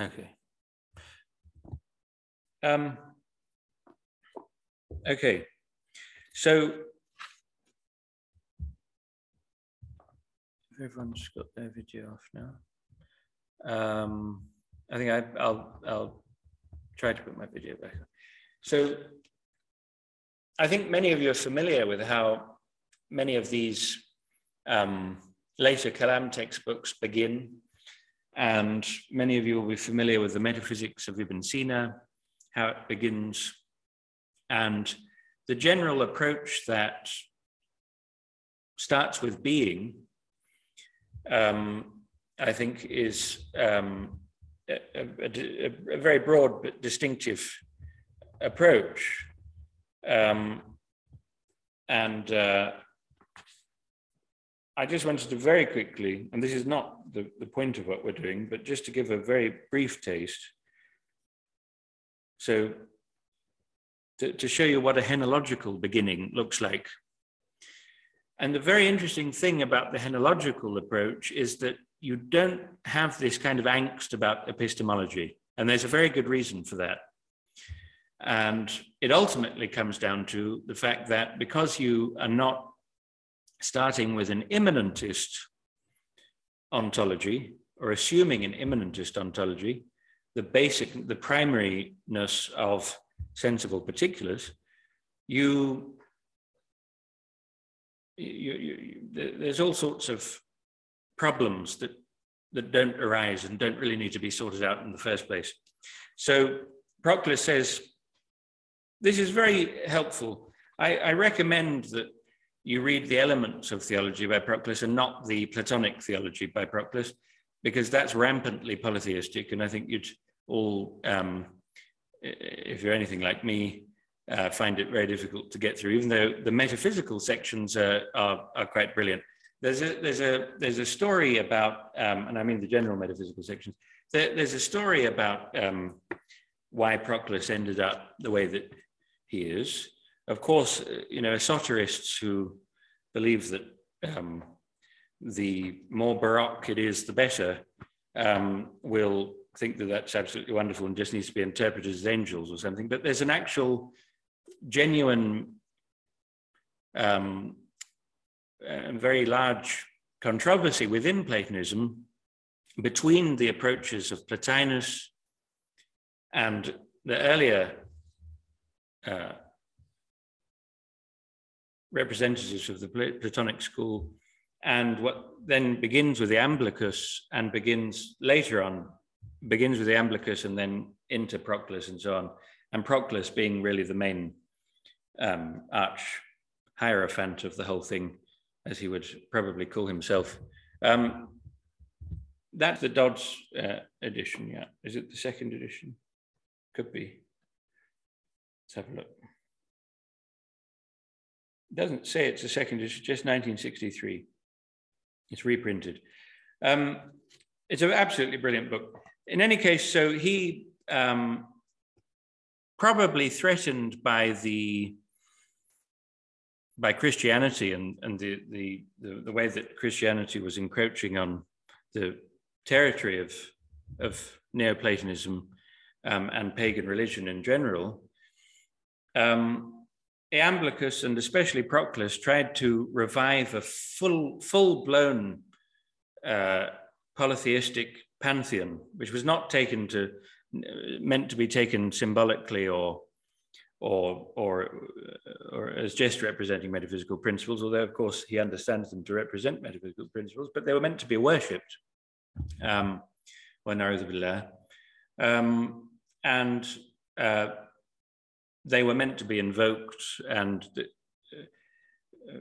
Okay. Um, okay. So everyone's got their video off now. Um, I think I, I'll I'll try to put my video back on. So I think many of you are familiar with how many of these um, later Kalam textbooks begin. And many of you will be familiar with the metaphysics of Ibn Sina, how it begins, and the general approach that starts with being, um, I think, is um, a, a, a, very broad but distinctive approach. Um, and uh, I just wanted to very quickly, and this is not the, the point of what we're doing, but just to give a very brief taste. So, to, to show you what a henological beginning looks like. And the very interesting thing about the henological approach is that you don't have this kind of angst about epistemology. And there's a very good reason for that. And it ultimately comes down to the fact that because you are not starting with an immanentist ontology or assuming an immanentist ontology, the basic, the primariness of sensible particulars, you, you, you, there's all sorts of problems that that don't arise and don't really need to be sorted out in the first place. So Proclus says, this is very helpful. I, I recommend that you read the elements of theology by Proclus and not the Platonic theology by Proclus, because that's rampantly polytheistic. And I think you'd all, um, if you're anything like me, uh, find it very difficult to get through, even though the metaphysical sections are, are, are quite brilliant. There's a, there's a, there's a story about, um, and I mean the general metaphysical sections, there, there's a story about um, why Proclus ended up the way that he is. Of course, uh, you know, esoterists who believe that um, the more baroque it is, the better, um, will think that that's absolutely wonderful and just needs to be interpreted as angels or something. But there's an actual, genuine, um, and very large controversy within Platonism between the approaches of Plotinus and the earlier uh, representatives of the Platonic school, and what then begins with the Iamblichus and begins later on, begins with the Iamblichus and then into Proclus and so on, and Proclus being really the main um, arch hierophant of the whole thing, as he would probably call himself. Um, that's the Dodds uh, edition, yeah. Is it the second edition? Could be. Let's have a look doesn't say it's a second issue, just 1963. It's reprinted. Um, it's an absolutely brilliant book. In any case, so he um, probably threatened by the by Christianity and, and the, the, the, the, way that Christianity was encroaching on the territory of, of Neoplatonism um, and pagan religion in general, um, Iamblichus and especially Proclus tried to revive a full, full-blown uh, polytheistic pantheon, which was not taken to meant to be taken symbolically or or or or as just representing metaphysical principles. Although of course he understands them to represent metaphysical principles, but they were meant to be worshipped. Um, um, and uh, they were meant to be invoked and uh,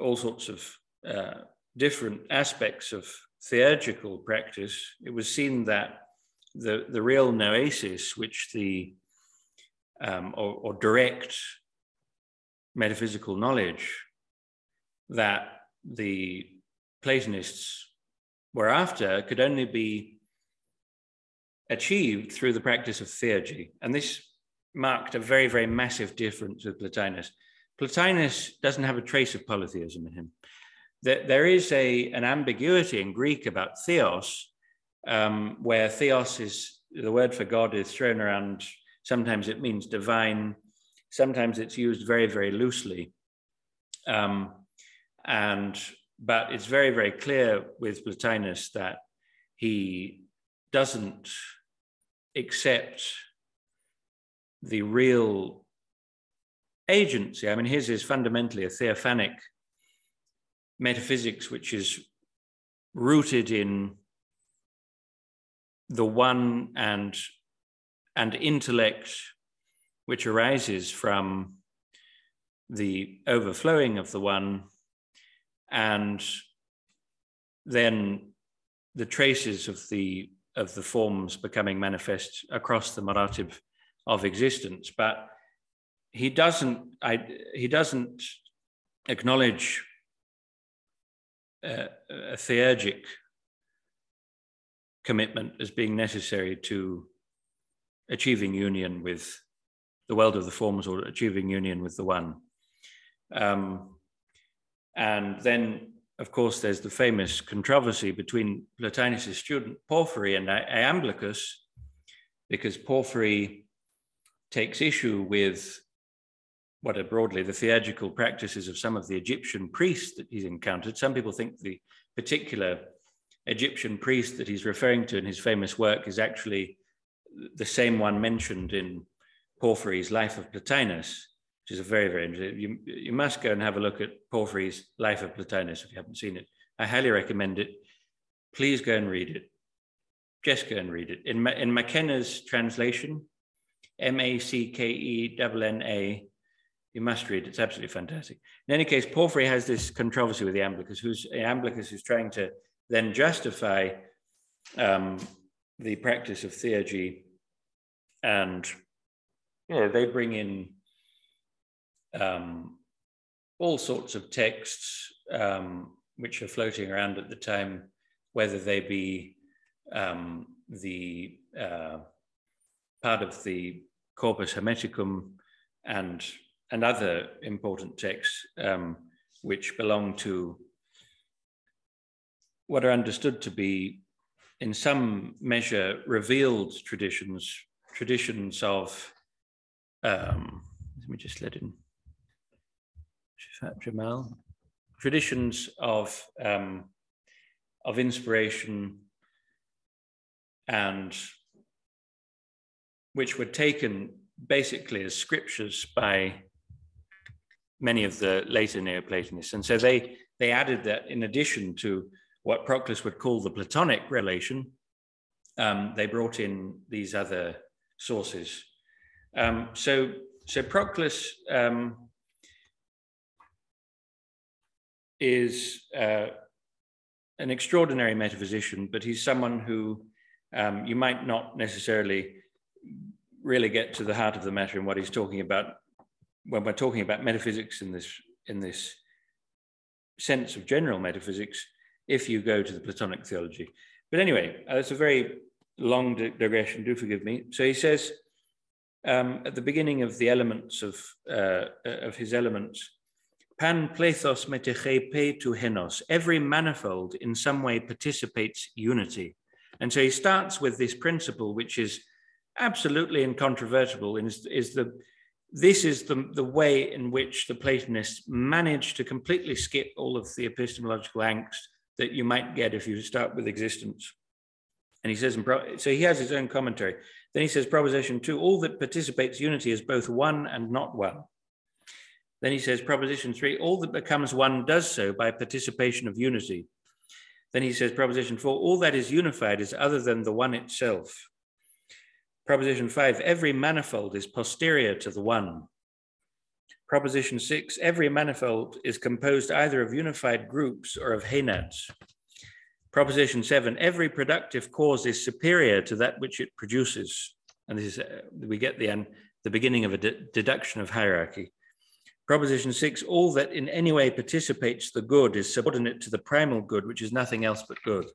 all sorts of uh, different aspects of theurgical practice. It was seen that the, the real noesis, which the um, or, or direct metaphysical knowledge that the Platonists were after could only be achieved through the practice of theurgy. And this marked a very, very massive difference with Plotinus. Plotinus doesn't have a trace of polytheism in him. there, is a, an ambiguity in Greek about theos, um, where theos is the word for God is thrown around. Sometimes it means divine, sometimes it's used very, very loosely. Um, and but it's very, very clear with Plotinus that he doesn't accept the real agency. I mean, his is fundamentally a theophanic metaphysics, which is rooted in the one and and intellect which arises from the overflowing of the one and then the traces of the of the forms becoming manifest across the maratib of existence but he doesn't I, he doesn't acknowledge a, a theurgic commitment as being necessary to achieving union with the world of the forms or achieving union with the one. Um, and then, of course, there's the famous controversy between Plotinus' student Porphyry and Iamblichus, because Porphyry takes issue with what are broadly the theurgical practices of some of the Egyptian priests that he's encountered. Some people think the particular Egyptian priest that he's referring to in his famous work is actually the same one mentioned in Porphyry's Life of Plotinus, which is a very, very interesting. You, you must go and have a look at Porphyry's Life of Plotinus if you haven't seen it. I highly recommend it. Please go and read it. Just go and read it. In, in MacKenna's translation, M A C K E N N A, you must read. It's absolutely fantastic. In any case, Porphyry has this controversy with Iamblichus, who's Iamblichus who's trying to then justify um, the practice of theurgy, and you know, they bring in um, all sorts of texts um, which are floating around at the time, whether they be um, the uh, part of the Corpus Hermeticum and and other important texts um, which belong to what are understood to be, in some measure, revealed traditions, traditions of, um, let me just let in Shafat Jamal, traditions of, um, of inspiration and which were taken basically as scriptures by many of the later Neoplatonists. And so they, they added that in addition to what Proclus would call the Platonic relation, um, they brought in these other sources. Um, so, so Proclus um, is uh, an extraordinary metaphysician, but he's someone who um, you might not necessarily really get to the heart of the matter in what he's talking about when we're talking about metaphysics in this in this sense of general metaphysics, if you go to the Platonic theology. But anyway, uh, it's a very long digression. Do forgive me. So he says um, at the beginning of the elements of uh, of his elements, pan plethos meteche tu henos. Every manifold in some way participates unity, and so he starts with this principle, which is absolutely incontrovertible, is, is the this is the, the way in which the Platonists manage to completely skip all of the epistemological angst that you might get if you start with existence. And he says, so he has his own commentary. Then he says, proposition two, all that participates unity is both one and not one. Then he says, proposition three, all that becomes one does so by participation of unity. Then he says, proposition four, all that is unified is other than the one itself. Proposition five, every manifold is posterior to the one. Proposition six, every manifold is composed either of unified groups or of henads. Proposition seven, every productive cause is superior to that which it produces. And this is, uh, we get the, the beginning of a de deduction of hierarchy. Proposition six, all that in any way participates the good is subordinate to the primal good, which is nothing else but good.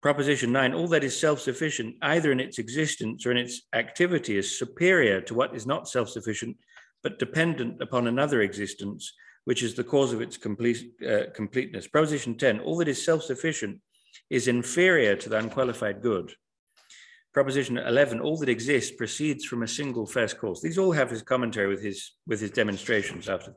Proposition nine, all that is self sufficient, either in its existence or in its activity, is superior to what is not self sufficient, but dependent upon another existence, which is the cause of its complete, uh, completeness. Proposition 10, all that is self-sufficient is inferior to the unqualified good. Proposition 11, all that exists proceeds from a single first cause. These all have his commentary with his, with his demonstrations after.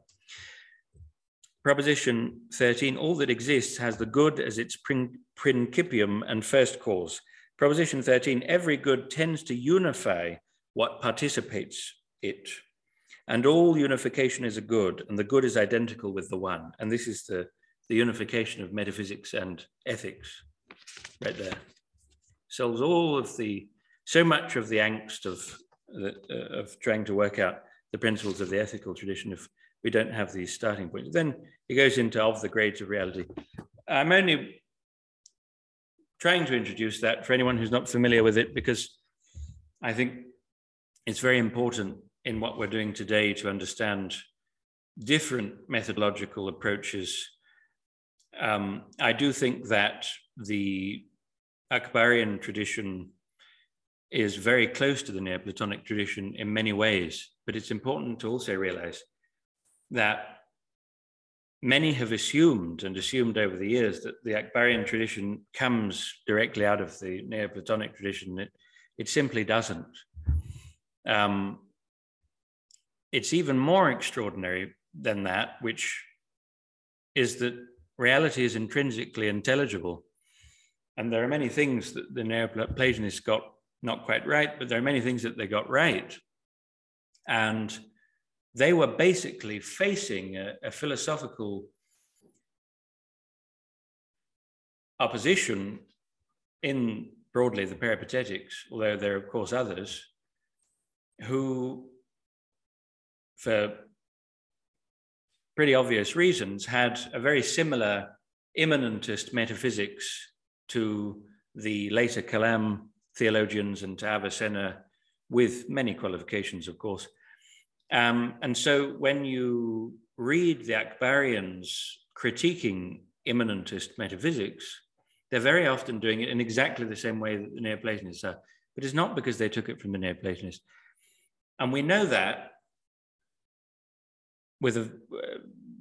Proposition 13, all that exists has the good as its principium and first cause. Proposition 13, every good tends to unify what participates it. And all unification is a good, and the good is identical with the one. And this is the, the unification of metaphysics and ethics right there. Solves all of the, so much of the angst of, uh, of trying to work out the principles of the ethical tradition if we don't have these starting points. Then he goes into of the grades of reality. I'm only trying to introduce that for anyone who's not familiar with it because I think it's very important in what we're doing today to understand different methodological approaches. Um, I do think that the Akbarian tradition is very close to the Neoplatonic tradition in many ways, but it's important to also realize that many have assumed and assumed over the years that the Akbarian tradition comes directly out of the Neoplatonic tradition. It, it simply doesn't. Um, it's even more extraordinary than that, which is that reality is intrinsically intelligible. And there are many things that the Neoplatonists got not quite right, but there are many things that they got right. And they were basically facing a, a philosophical opposition in broadly the peripatetics, although there are, of course, others who for pretty obvious reasons, had a very similar immanentist metaphysics to the later Kalam theologians and to Avicenna, with many qualifications, of course. Um, and so when you read the Akbarians critiquing immanentist metaphysics, they're very often doing it in exactly the same way that the Neoplatonists are. But it's not because they took it from the Neoplatonists. And we know that with a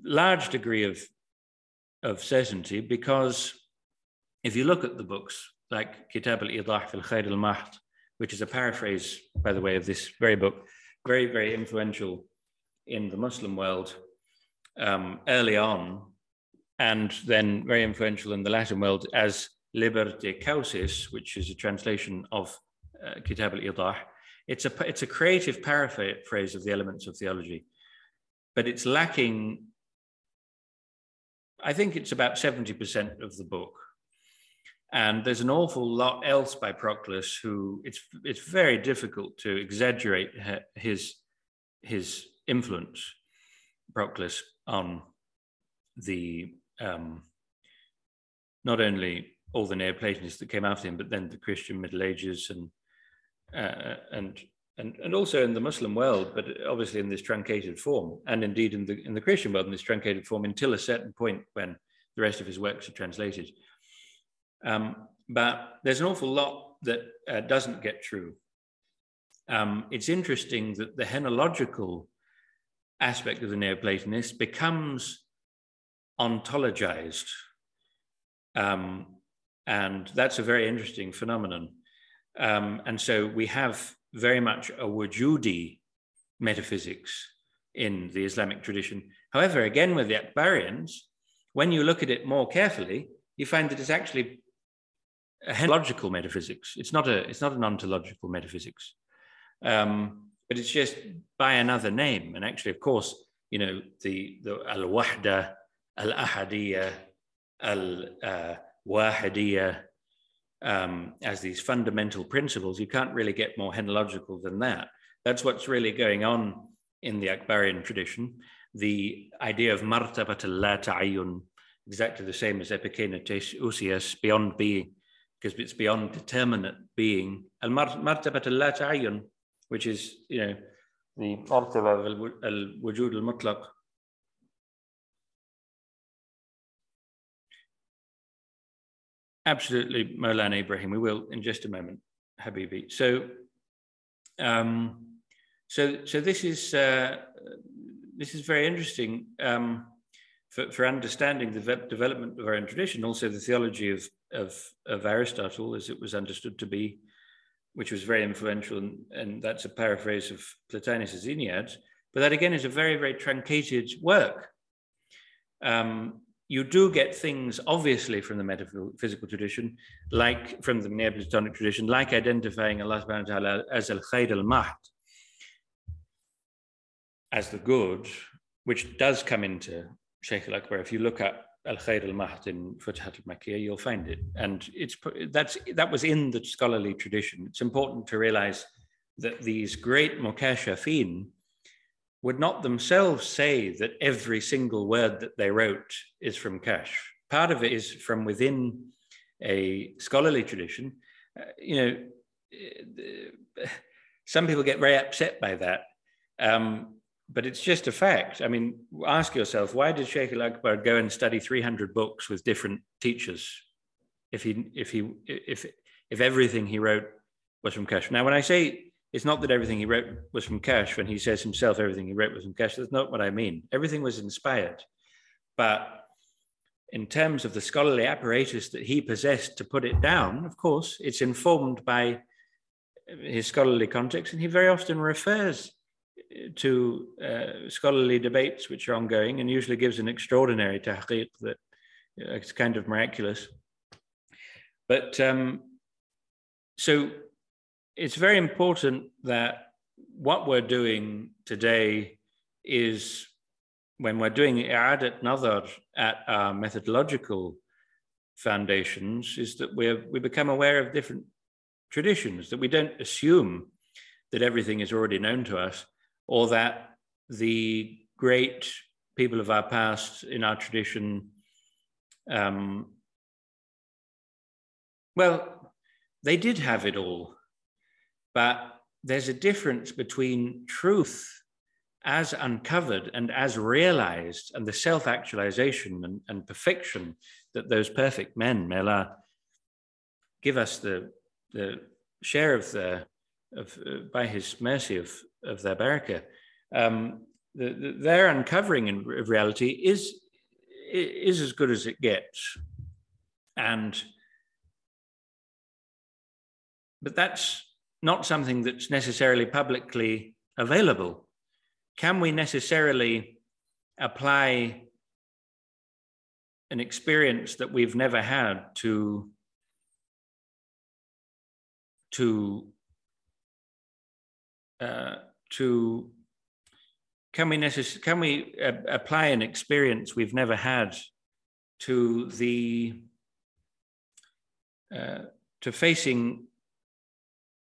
large degree of, of certainty because if you look at the books like Kitab al-Idah fil Khair al-Mahd, which is a paraphrase, by the way, of this very book, very, very influential in the Muslim world um, early on, and then very influential in the Latin world as Liber de Causis, which is a translation of uh, Kitab al-Idah. It's a, it's a creative paraphrase of the elements of theology but it's lacking, I think it's about 70% of the book. And there's an awful lot else by Proclus who it's, it's very difficult to exaggerate his, his influence, Proclus, on the, um, not only all the Neoplatonists that came after him, but then the Christian Middle Ages and, uh, and and, and also in the Muslim world, but obviously in this truncated form, and indeed in the in the Christian world in this truncated form until a certain point when the rest of his works are translated. Um, but there's an awful lot that uh, doesn't get true. Um, it's interesting that the henological aspect of the Neoplatonists becomes ontologized. Um, and that's a very interesting phenomenon. Um, and so we have very much a wujudi metaphysics in the Islamic tradition. However, again, with the Akbarians, when you look at it more carefully, you find that it's actually a henological metaphysics. It's not a it's not an ontological metaphysics, um, but it's just by another name. And actually, of course, you know the the al wahda, al ahadiyya, al wahidiyya, um, as these fundamental principles, you can't really get more henological than that. That's what's really going on in the Akbarian tradition. The idea of martabat la ta'ayyun, exactly the same as epikenetes usias, beyond being, because it's beyond determinate being. Al martabat la ta'ayyun, which is, you know, the martaba al-wujud al-mutlaq, Absolutely, Molan Ibrahim. We will in just a moment, Habibi. So, um, so, so this is uh, this is very interesting. Um, for, for understanding the development of our own tradition, also the theology of, of, of Aristotle as it was understood to be, which was very influential, and, and that's a paraphrase of Plotinus's Enneads. But that again is a very, very truncated work. Um, you do get things obviously from the metaphysical tradition, like from the Neoplatonic tradition, like identifying Allah subhanahu wa ta'ala as al khair al mahd, as the good, which does come into Sheikh al Akbar. If you look at al khair al mahd in Futuhat al Makkiyah, you'll find it. And it's that's that was in the scholarly tradition. It's important to realize that these great Mukashafin would not themselves say that every single word that they wrote is from Kashf. Part of it is from within a scholarly tradition. Uh, you know, uh, some people get very upset by that, um, but it's just a fact. I mean, ask yourself, why did Sheikh Al Akbar go and study 300 books with different teachers if he if he if if everything he wrote was from Kashf? Now, when I say it's not that everything he wrote was from Kashf when he says himself everything he wrote was from Kashf. That's not what I mean. Everything was inspired. But in terms of the scholarly apparatus that he possessed to put it down, of course, it's informed by his scholarly context, and he very often refers to uh, scholarly debates which are ongoing and usually gives an extraordinary tahqiq that uh, it's kind of miraculous. But um, so it's very important that what we're doing today is when we're doing i'adat nazar at our methodological foundations is that we we become aware of different traditions that we don't assume that everything is already known to us or that the great people of our past in our tradition um, well they did have it all but there's a difference between truth as uncovered and as realized and the self actualization and, and, perfection that those perfect men, Allah give us the, the share of the, of, uh, by His mercy of, of their barakah. Um, the, the, their uncovering in, of reality is, is as good as it gets. And but that's not something that's necessarily publicly available. Can we necessarily apply an experience that we've never had to to uh, to can we necess- can we apply an experience we've never had to the uh, to facing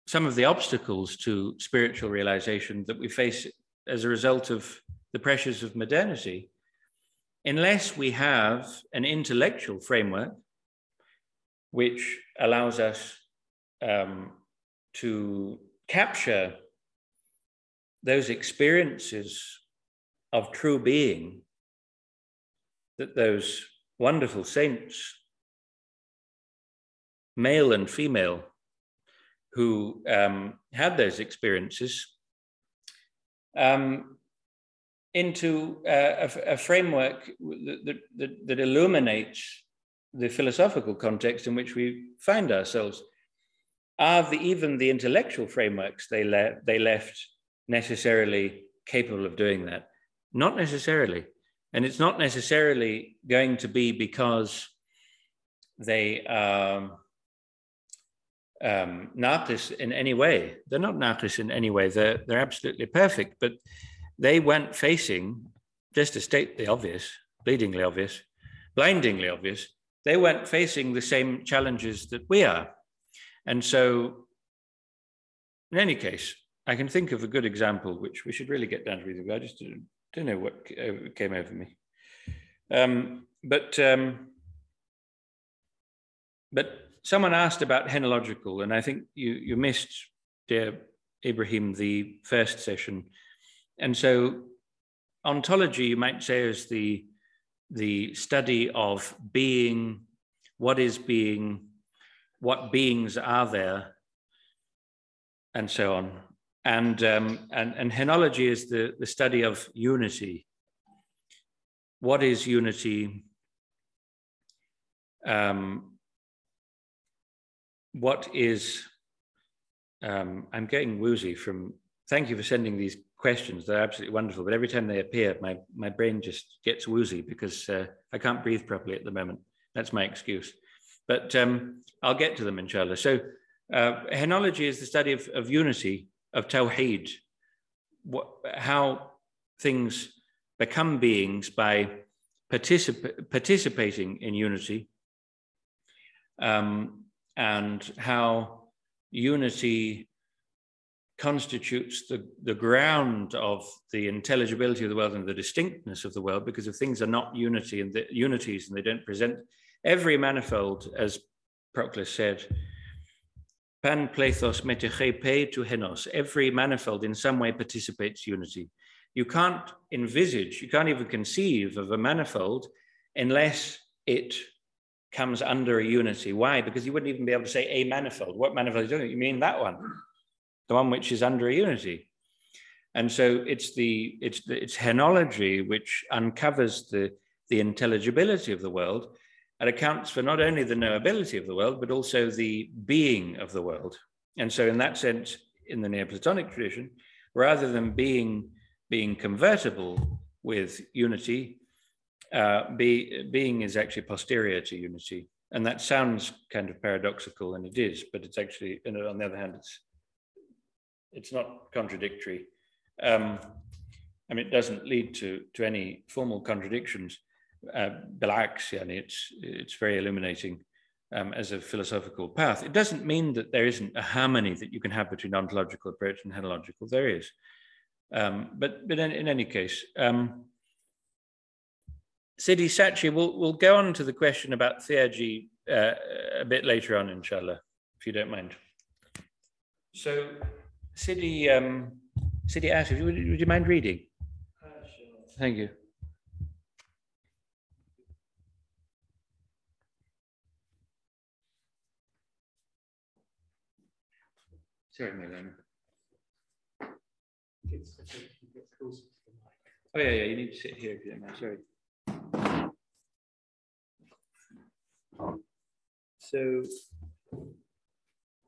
some of the obstacles to spiritual realization that we face as a result of the pressures of modernity, unless we have an intellectual framework which allows us um, to capture those experiences of true being that those wonderful saints, male and female, who um, had those experiences um, into uh, a, a, framework that, that, that, illuminates the philosophical context in which we find ourselves. Are the, even the intellectual frameworks they, le- they left necessarily capable of doing that? Not necessarily. And it's not necessarily going to be because they are um, naqis in any way. They're not naqis in any way. They're, they're absolutely perfect, but they weren't facing, just to state the obvious, bleedingly obvious, blindingly obvious, they weren't facing the same challenges that we are. And so, in any case, I can think of a good example, which we should really get down to reading. I just don't, know what came over me. Um, but um, but someone asked about henological, and I think you, you missed, dear Ibrahim, the first session. And so ontology, you might say, is the, the study of being, what is being, what beings are there, and so on. And, um, and, and henology is the, the study of unity. what is unity? Um, what is, um, I'm getting woozy from, thank you for sending these questions. They're absolutely wonderful, but every time they appear, my, my brain just gets woozy because uh, I can't breathe properly at the moment. That's my excuse. But um, I'll get to them, inshallah. So, uh, henology is the study of, of unity, of tawheed, what, how things become beings by particip- participating in unity, um, and how unity constitutes the, the ground of the intelligibility of the world and the distinctness of the world, because if things are not unity and the unities and they don't present every manifold, as Proclus said, pan plethos metechepe to henos, every manifold in some way participates unity. You can't envisage, you can't even conceive of a manifold unless it comes under a unity. Why? Because you wouldn't even be able to say a manifold. What manifold are you You mean that one, the one which is under a unity. And so it's the it's the, it's henology which uncovers the the intelligibility of the world and accounts for not only the knowability of the world but also the being of the world. And so, in that sense, in the Neoplatonic tradition, rather than being being convertible with unity, uh, be, being is actually posterior to unity. And that sounds kind of paradoxical, and it is, but it's actually, and on the other hand, it's it's not contradictory. Um, I mean, it doesn't lead to to any formal contradictions. Uh, and it's it's very illuminating um, as a philosophical path. It doesn't mean that there isn't a harmony that you can have between ontological approach and henological. There is, um, but but in, in, any case, um, Sidi Sachi, we'll, we'll go on to the question about theurgy uh, a bit later on, inshallah, if you don't mind. So, Sidi, um, Sidi Asif, would, would you mind reading? Uh, sure. Thank you. Sorry, Milena. Oh yeah, yeah. You need to sit here if you don't mind. Sorry. So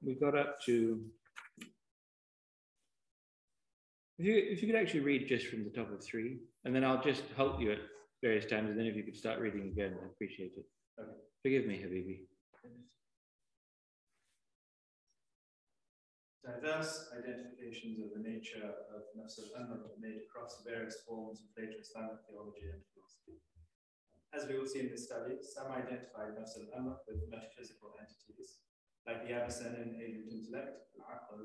we got up to. If you if you could actually read just from the top of three, and then I'll just halt you at various times, and then if you could start reading again, I appreciate it. Okay. Forgive me, Habibi. Diverse identifications of the nature of Nafs al-Amr made across various forms of later Islamic theology and philosophy. As we will see in this study, some identify Nafs with metaphysical entities, like the Avicennan alien intellect, or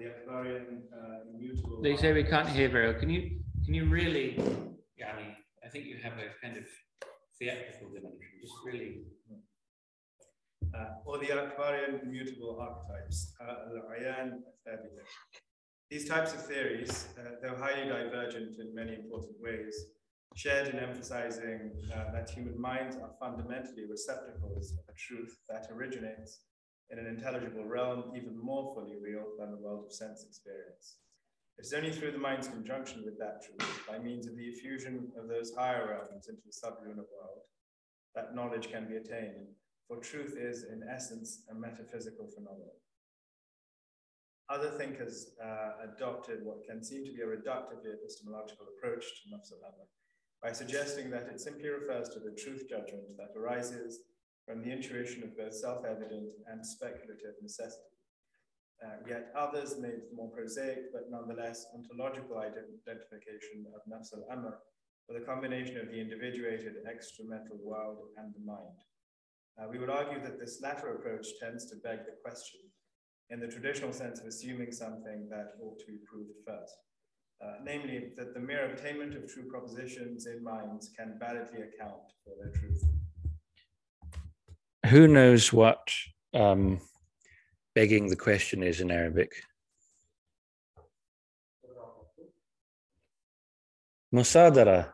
the Akbarian uh, immutable. They say we can't hear very well. Can you, can you really, yeah, I mean, I think you have a kind of theatrical dimension, just really or the Akbarian immutable archetypes, uh, al-Ayan These types of theories, uh, though highly divergent in many important ways, shared in emphasizing uh, that human minds are fundamentally receptacles of a truth that originates in an intelligible realm even more fully real than the world of sense experience. It's only through the mind's conjunction with that truth, by means of the effusion of those higher realms into the sublunar world, that knowledge can be attained for truth is, in essence, a metaphysical phenomenon. Other thinkers uh, adopted what can seem to be a reductively epistemological approach to nafs al-amr by suggesting that it simply refers to the truth judgment that arises from the intuition of both self-evident and speculative necessity. Uh, yet others made the more prosaic but nonetheless ontological identification of nafs al-amr with a combination of the individuated extramental world and the mind. Uh, we would argue that this latter approach tends to beg the question in the traditional sense of assuming something that ought to be proved first. Uh, namely, that the mere obtainment of true propositions in minds can validly account for their truth. Who knows what um, begging the question is in Arabic? Musadara.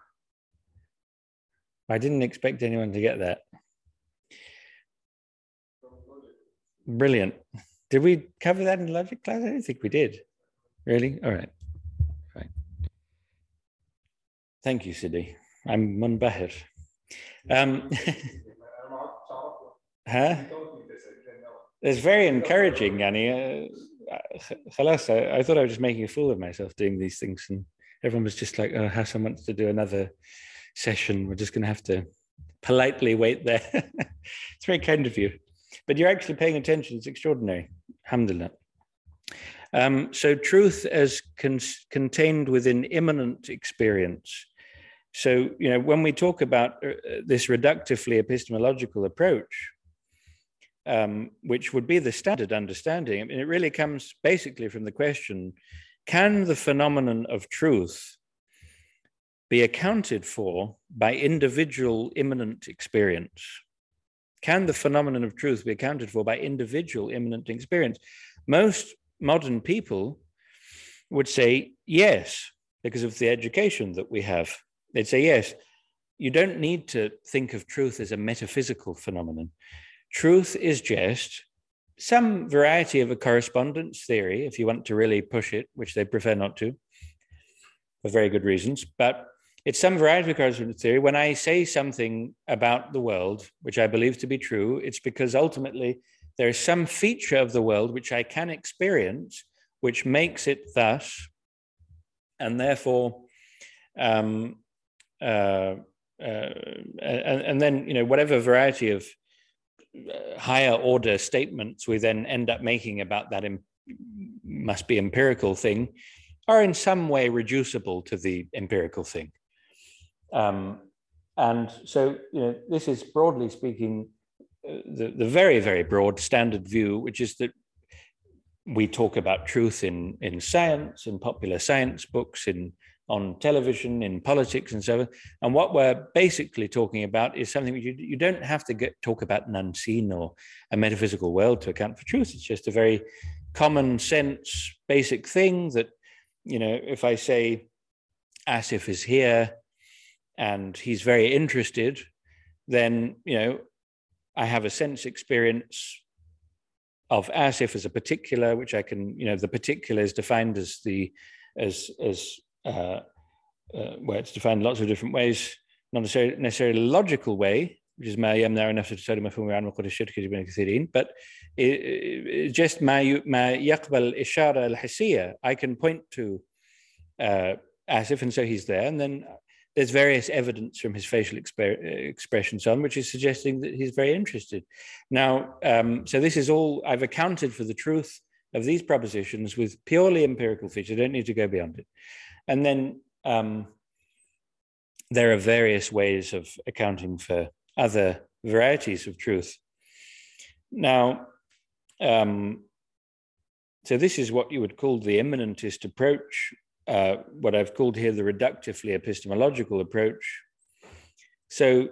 I didn't expect anyone to get that. Brilliant. Did we cover that in logic class? I don't think we did. Really? All right. Fine. Thank you, Sidi. I'm munbahir. Um, huh? It's very encouraging, Yani. Uh, khalas, I, I, thought I was just making a fool of myself doing these things, and everyone was just like, "Oh, Hassan wants to do another session. We're just going to have to politely wait there." it's very kind of you, but you're actually paying attention. It's extraordinary. Alhamdulillah. Um, so, truth as con- contained within immanent experience. So, you know, when we talk about uh, this reductively epistemological approach, um, which would be the standard understanding. I mean, it really comes basically from the question can the phenomenon of truth be accounted for by individual immanent experience? Can the phenomenon of truth be accounted for by individual immanent experience? Most modern people would say yes, because of the education that we have. They'd say yes. You don't need to think of truth as a metaphysical phenomenon. Truth is just some variety of a correspondence theory, if you want to really push it, which they prefer not to, for very good reasons. But it's some variety of correspondence theory. When I say something about the world, which I believe to be true, it's because ultimately there is some feature of the world which I can experience, which makes it thus, and therefore, um, uh, uh, and, and, then you know whatever variety of higher order statements we then end up making about that Im- must be empirical thing are in some way reducible to the empirical thing. Um, and so, you know, this is broadly speaking uh, the, the very, very broad standard view, which is that we talk about truth in, in science, in popular science books, in on television, in politics, and so on. And what we're basically talking about is something you, you don't have to get, talk about an unseen or a metaphysical world to account for truth. It's just a very common sense, basic thing that, you know, if I say Asif is here and he's very interested, then, you know, I have a sense experience of Asif as a particular, which I can, you know, the particular is defined as the as as uh, uh, where it's defined lots of different ways, not necessarily, necessarily a logical way, which is ما يمنع نفسه تساوي مفهوم عن وقود الشركة بين كثيرين but it, just ما ما يقبل الإشارة الحسية I can point to uh, Asif and so he's there and then there's various evidence from his facial exp- expressions on which is suggesting that he's very interested. Now um, so this is all I've accounted for the truth of these propositions with purely empirical features. I don't need to go beyond it. And then um, there are various ways of accounting for other varieties of truth. Now, um, so this is what you would call the immanentist approach, uh, what I've called here the reductively epistemological approach. So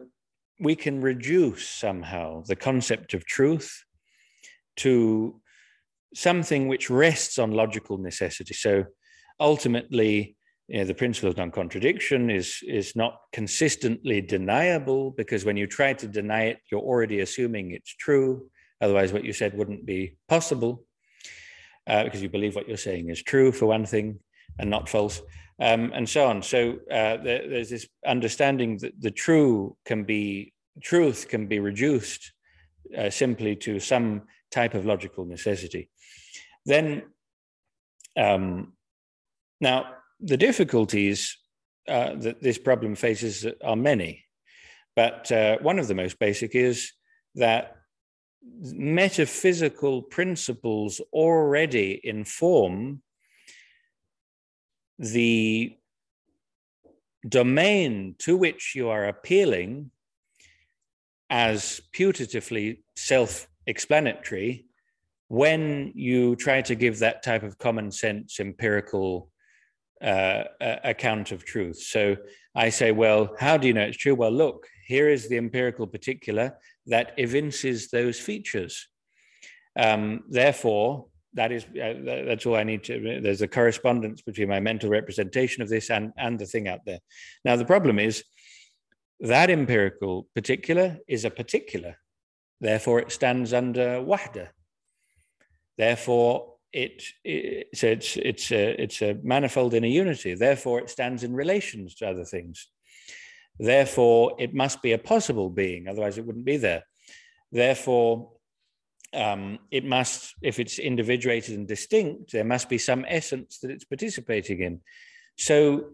we can reduce somehow the concept of truth to something which rests on logical necessity. So ultimately, you know, the principle of non-contradiction is is not consistently deniable because when you try to deny it, you're already assuming it's true. Otherwise, what you said wouldn't be possible uh, because you believe what you're saying is true for one thing and not false, um, and so on. So uh, there, there's this understanding that the true can be truth can be reduced uh, simply to some type of logical necessity. Then um, now the difficulties uh, that this problem faces are many, but uh, one of the most basic is that metaphysical principles already inform the domain to which you are appealing as putatively self explanatory when you try to give that type of common sense empirical uh, account of truth. So I say, well, how do you know it's true? Well, look, here is the empirical particular that evinces those features. Um, therefore, that is uh, that's all I need to. There's a correspondence between my mental representation of this and and the thing out there. Now the problem is that empirical particular is a particular, therefore it stands under wahda. Therefore, it, it so it's it's a it's a manifold in a unity. Therefore, it stands in relations to other things. Therefore, it must be a possible being, otherwise, it wouldn't be there. Therefore, um, it must, if it's individuated and distinct, there must be some essence that it's participating in. So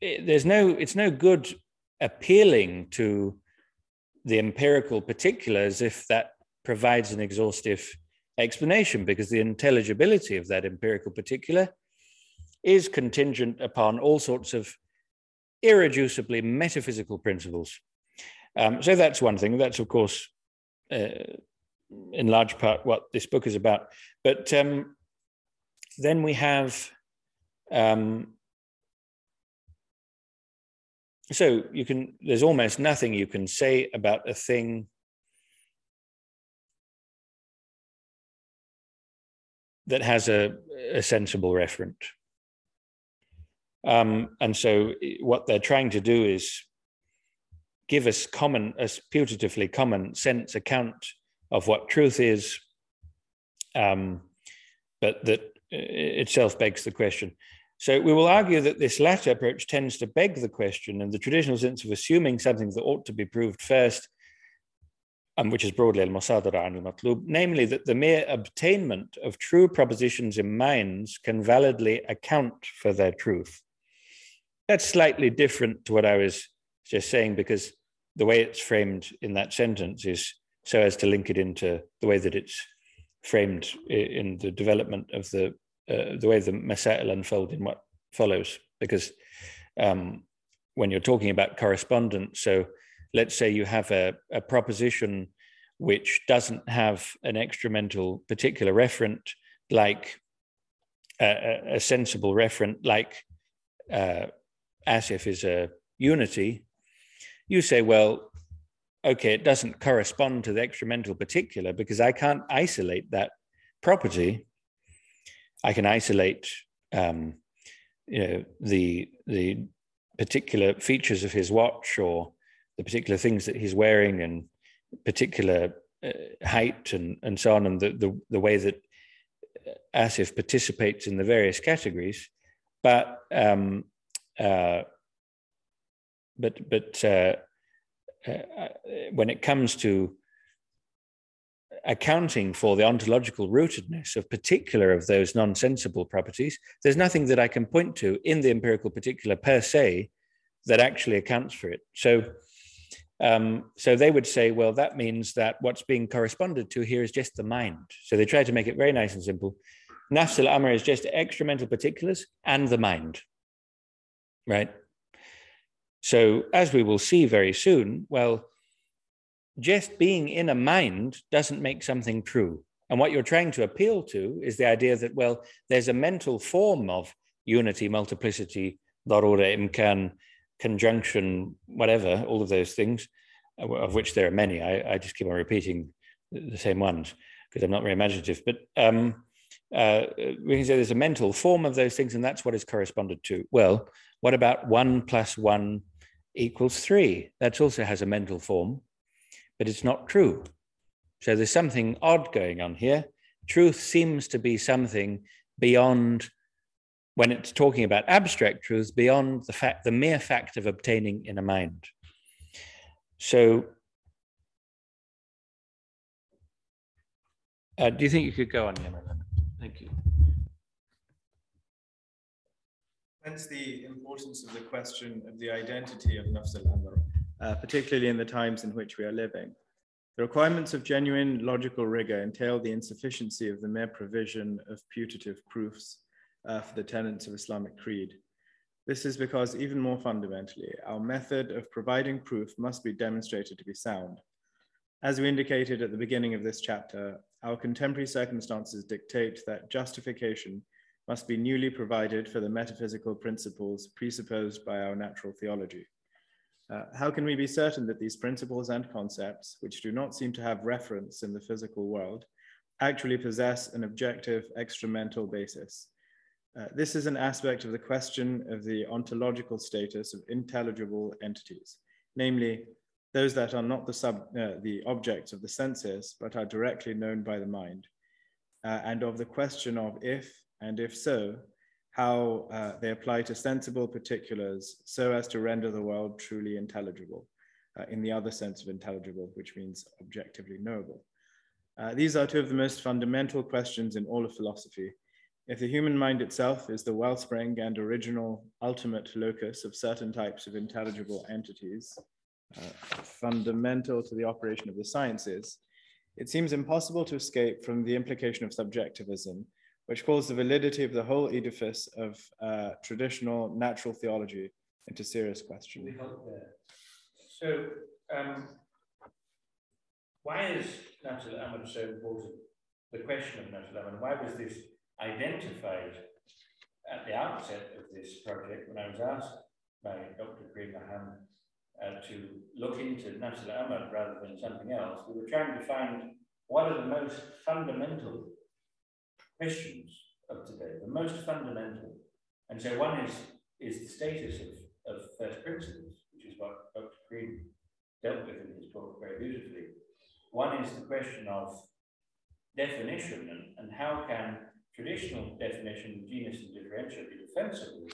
it, there's no, it's no good appealing to the empirical particulars if that provides an exhaustive explanation, because the intelligibility of that empirical particular is contingent upon all sorts of irreducibly metaphysical principles. Um, so that's one thing. That's, of course, uh, in large part what this book is about. But um, then we have um, so you can there's almost nothing you can say about a thing that has a, a sensible referent um, and so what they're trying to do is give us common a putatively common sense account of what truth is um, but that itself begs the question so we will argue that this latter approach tends to beg the question in the traditional sense of assuming something that ought to be proved first, and which is broadly al-musadara al Matlub, namely that the mere obtainment of true propositions in minds can validly account for their truth. That's slightly different to what I was just saying because the way it's framed in that sentence is so as to link it into the way that it's framed in the development of the uh, the way the Masail unfold in what follows. Because um, when you're talking about correspondence, so let's say you have a, a proposition which doesn't have an extramental particular referent, like a, a sensible referent, like uh, Asif is a unity, you say, well, okay, it doesn't correspond to the extramental particular because I can't isolate that property I can isolate um, you know, the the particular features of his watch or the particular things that he's wearing and particular uh, height and, and so on, and the, the, the way that Asif participates in the various categories. But um, uh, but but uh, uh when it comes to accounting for the ontological rootedness of particular of those non-sensible properties, there's nothing that I can point to in the empirical particular per se that actually accounts for it. So, um, so they would say, well, that means that what's being corresponded to here is just the mind. So they try to make it very nice and simple. Nafs al-amr is just extramental particulars and the mind, right? So as we will see very soon, well, just being in a mind doesn't make something true. And what you're trying to appeal to is the idea that, well, there's a mental form of unity, multiplicity, darura, imkan, conjunction, whatever, all of those things, of which there are many. I, I just keep on repeating the same ones because I'm not very imaginative. But um, uh, we can say there's a mental form of those things, and that's what is corresponded to. Well, what about one plus one equals three? That also has a mental form but it's not true. So there's something odd going on here. Truth seems to be something beyond, when it's talking about abstract truths, beyond the fact, the mere fact of obtaining in a mind. So, uh, do you think you could go on, Yamalan? Thank you. Hence the importance of the question of the identity of Nafs al-Amr uh, particularly in the times in which we are living. The requirements of genuine logical rigor entail the insufficiency of the mere provision of putative proofs uh, for the tenets of Islamic creed. This is because, even more fundamentally, our method of providing proof must be demonstrated to be sound. As we indicated at the beginning of this chapter, our contemporary circumstances dictate that justification must be newly provided for the metaphysical principles presupposed by our natural theology. Uh, how can we be certain that these principles and concepts, which do not seem to have reference in the physical world, actually possess an objective extramental basis? Uh, this is an aspect of the question of the ontological status of intelligible entities, namely those that are not the, sub, uh, the objects of the senses, but are directly known by the mind, uh, and of the question of if, and if so, how uh, they apply to sensible particulars so as to render the world truly intelligible, uh, in the other sense of intelligible, which means objectively knowable. Uh, these are two of the most fundamental questions in all of philosophy. If the human mind itself is the wellspring and original ultimate locus of certain types of intelligible entities, uh, fundamental to the operation of the sciences, it seems impossible to escape from the implication of subjectivism, which calls the validity of the whole edifice of uh, traditional natural theology into serious question. So, um, why is Natural al so important? The question of Nafs al why was this identified at the outset of this project when I was asked by Dr. Maham uh, to look into Natural al rather than something else? We were trying to find what are the most fundamental questions of today, the most fundamental. And so one is, is the status of, of first principles, which is what Dr. Green dealt with in his book very beautifully. One is the question of definition and, and how can traditional definition of genus and differentia be defensible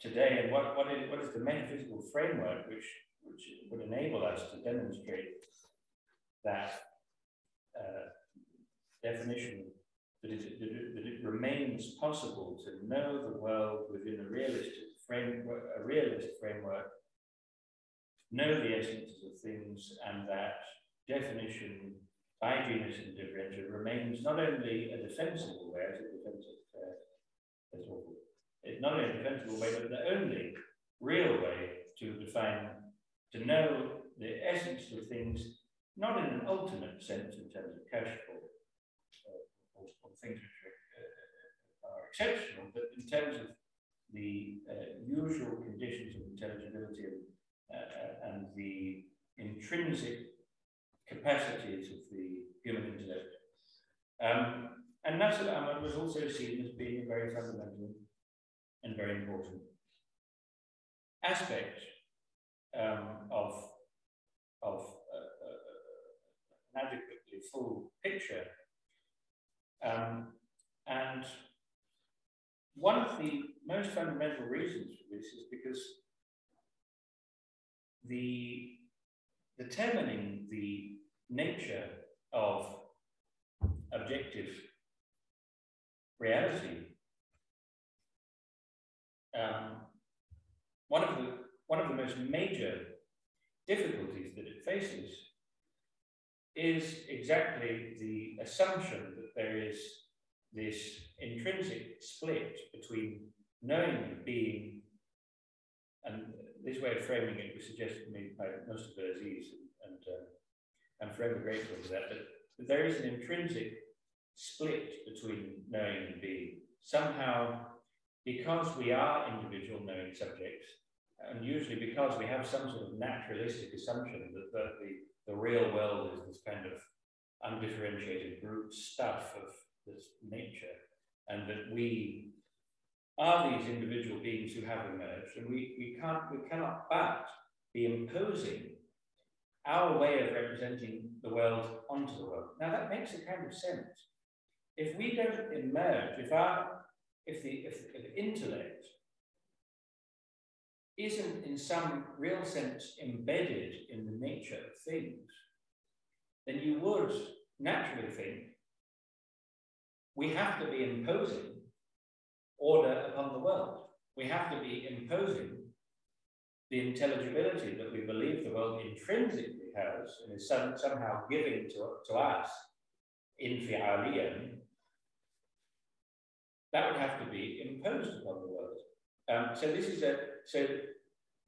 today and what, what, is, what is the metaphysical framework which, which would enable us to demonstrate that uh, definition that it, that, it, that it, remains possible to know the world within a realistic framework, a realist framework, know the essences of things, and that definition by genus and differentia remains not only a defensible way, as a defensive as. It's not only a defensible way, but the only real way to define, to know the essence of things not in an ultimate sense in terms of cash flow uh, or, things which are, uh, are, exceptional, but in terms of the uh, usual conditions of intelligibility and, uh, and the intrinsic capacities of the human intellect. Um, and Nafs al-Amr was also seen as being a very fundamental and very important aspect um, of, of adequately full picture. Um, and one of the most fundamental reasons for this is because the determining the nature of objective reality um, one of the one of the most major difficulties that it faces is exactly the assumption there is this intrinsic split between knowing and being, and this way of framing it was suggested to me by most of Aziz, and, and uh, I'm forever grateful for that, but there is an intrinsic split between knowing and being. Somehow, because we are individual knowing subjects, and usually because we have some sort of naturalistic assumption that, that the the real world is this kind of undifferentiated brute stuff of this nature, and that we are these individual beings who have emerged, and we, we can't we cannot but be imposing our way of representing the world onto the world. Now that makes a kind of sense. If we don't emerge, if our if the if, if intellect isn't in some real sense embedded in the nature of things, then you would naturally think we have to be imposing order upon the world. We have to be imposing the intelligibility that we believe the world intrinsically has and is some, somehow giving to, to us in fi'aliyan, that would have to be imposed upon the world. Um, so this is a so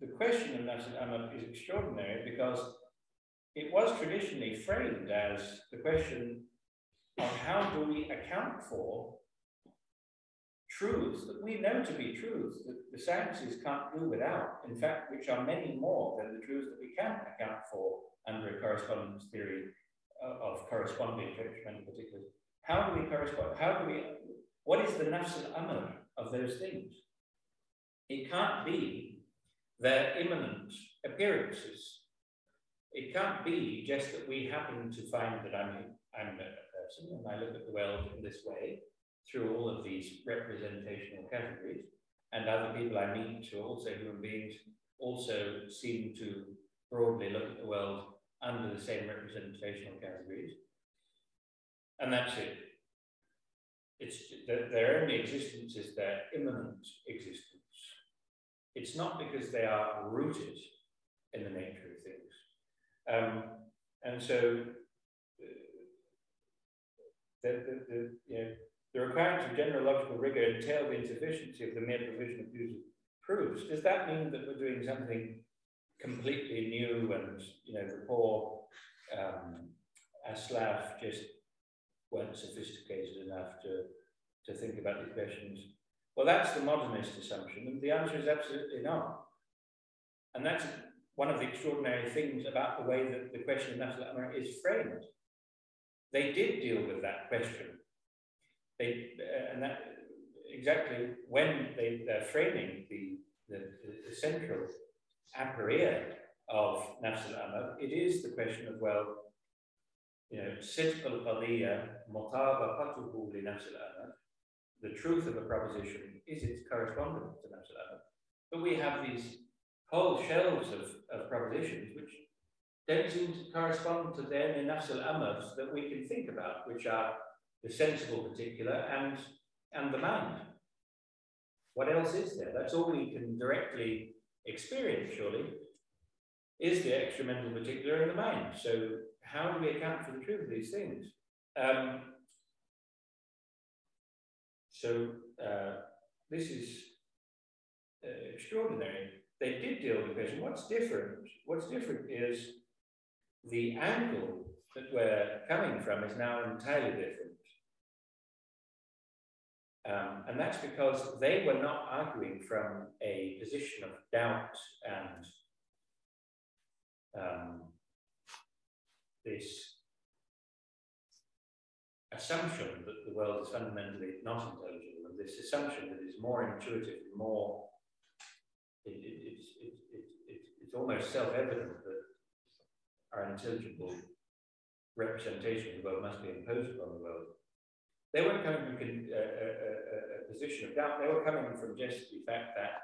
the question of Nafs al-Amr is extraordinary because it was traditionally framed as the question of how do we account for truths that we know to be truths that the sciences can't do without, in fact, which are many more than the truths that we can account for under a correspondence theory uh, of corresponding to particular. How do we correspond? How do we, what is the nafs al-amr of those things? It can't be their immanent appearances. It can't be just that we happen to find that I'm, I'm a person and I look at the world in this way. through all of these representational categories. And other people I meet who also human beings also seem to broadly look at the world under the same representational categories. And that's it. It's that their only existence is their immanent existence. It's not because they are rooted in the nature of things. Um, and so the, the, the, you know, the requirements of general logical rigor entail the insufficiency of the mere provision of views proofs. Does that mean that we're doing something completely new and, you know, the poor um, Aslaf just weren't sophisticated enough to, to think about these questions? Well, that's the modernist assumption, and the answer is absolutely not. And that's one of the extraordinary things about the way that the question of national is framed. They did deal with that question. They, uh, and that exactly when they, they're framing the, the, the central aporia of Nafs al it is the question of, well, you know, Nafs the truth of a proposition is its correspondence to Nafs al But we have these whole shelves of, of propositions which don't seem to correspond to the Nafs al that we can think about, which are the sensible particular and, and the mind. What else is there? That's all we can directly experience, surely, is the extramental particular in the mind. So how do we account for the truth of these things? Um, so uh, this is uh, extraordinary. They did deal with question. What's different? What's different is the angle that we're coming from is now entirely different. Um, and that's because they were not arguing from a position of doubt and um, this assumption that the world is fundamentally not intelligible, and this assumption that is more intuitive, more, it, it, it's, it, it's almost self-evident that our intelligible representation of the world must be imposed upon the world. They weren't coming from a, a, a, position of doubt. They were coming from just the fact that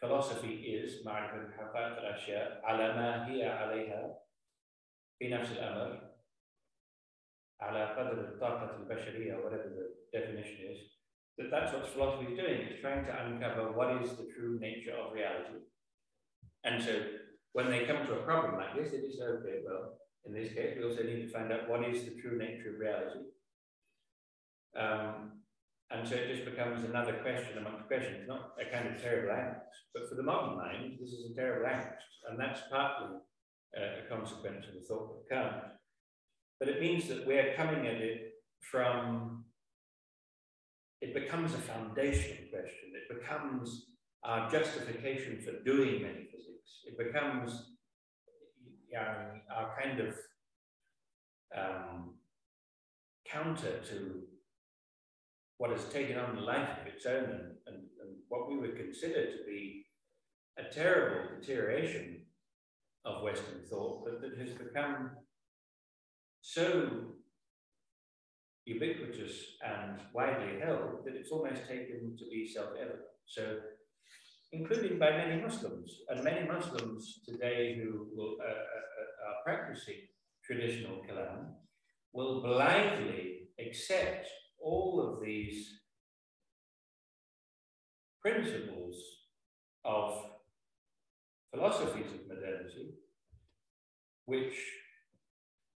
philosophy is معرفة حقائق الأشياء على ما هي عليها في نفس الأمر على قدر الطاقة البشرية whatever the definition is that that's what philosophy is doing. It's trying to uncover what is the true nature of reality. And so when they come to a problem like this, it is okay, well, in this case, we also need to find out what is the true nature of reality. Um, and so it just becomes another question amongst questions, not a kind of terrible angst. But for the modern mind, this is a terrible angst. And that's partly uh, a consequence of the thought that Kant. But it means that we're coming at it from, it becomes a foundational question. It becomes our justification for doing metaphysics. It becomes you know, our kind of um, counter to what has taken on a life of its own and, and, and what we would consider to be a terrible deterioration of Western thought, but that has become so ubiquitous and widely held that it's almost taken to be self-evident. So, including by many Muslims, and many Muslims today who will, uh, uh, are practicing traditional kalam will blindly accept all of these principles of philosophies of modernity, which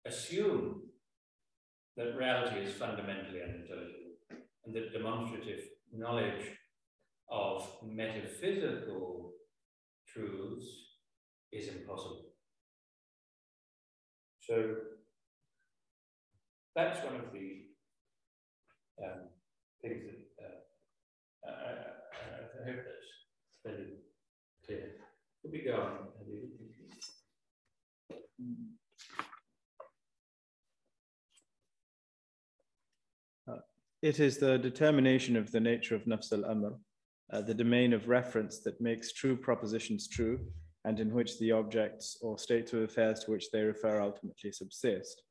assume that reality is fundamentally unintelligible and that demonstrative knowledge of metaphysical truths is impossible. So that's one of the um, things that uh, I, I, I, hope that's fairly clear. Could we go on? Uh, it is the determination of the nature of nafs al-amr, uh, the domain of reference that makes true propositions true, and in which the objects or states of affairs to which they refer ultimately subsist.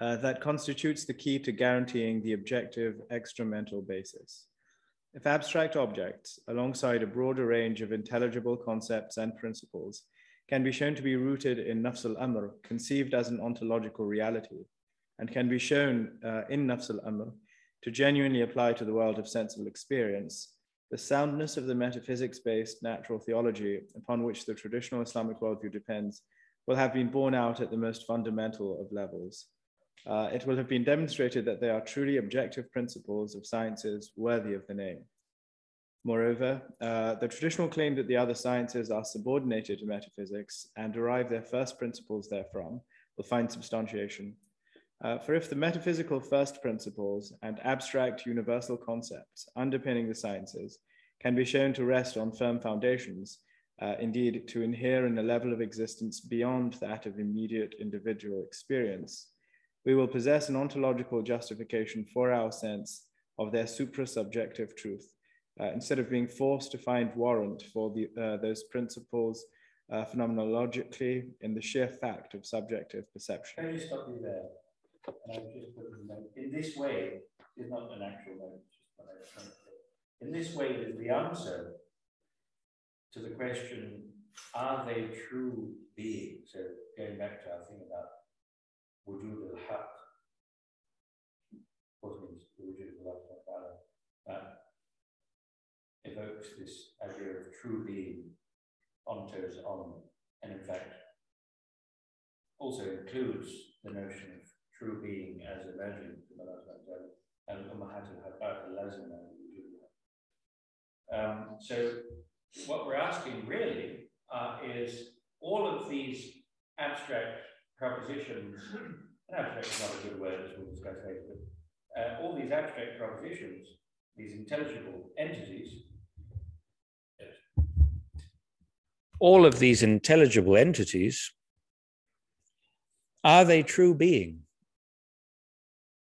uh, that constitutes the key to guaranteeing the objective extramental basis. If abstract objects, alongside a broader range of intelligible concepts and principles, can be shown to be rooted in nafs al-amr, conceived as an ontological reality, and can be shown uh, in nafs al-amr to genuinely apply to the world of sensible experience, the soundness of the metaphysics-based natural theology upon which the traditional Islamic worldview depends will have been borne out at the most fundamental of levels. Uh, it will have been demonstrated that they are truly objective principles of sciences worthy of the name. Moreover, uh, the traditional claim that the other sciences are subordinated to metaphysics and derive their first principles therefrom will find substantiation uh, for if the metaphysical first principles and abstract universal concepts underpinning the sciences can be shown to rest on firm foundations, uh, indeed to inhere in a level of existence beyond that of immediate individual experience, we will possess an ontological justification for our sense of their supra-subjective truth, uh, instead of being forced to find warrant for the, uh, those principles uh, phenomenologically in the sheer fact of subjective perception. Can you stop me there? Just in. This way, is not an actual note, in this way is the answer to the question, are they true beings? So going back to our thing about wujud al-haq, what means the wujud al that evokes this idea of true being, ontos on, and in fact also includes the notion of true being as imagined um, so what we're asking really uh, is all of these abstract propositions, abstract is not a good word as we'll discuss later, but uh, all these abstract propositions, these intelligible entities, all of these intelligible entities, are they true being?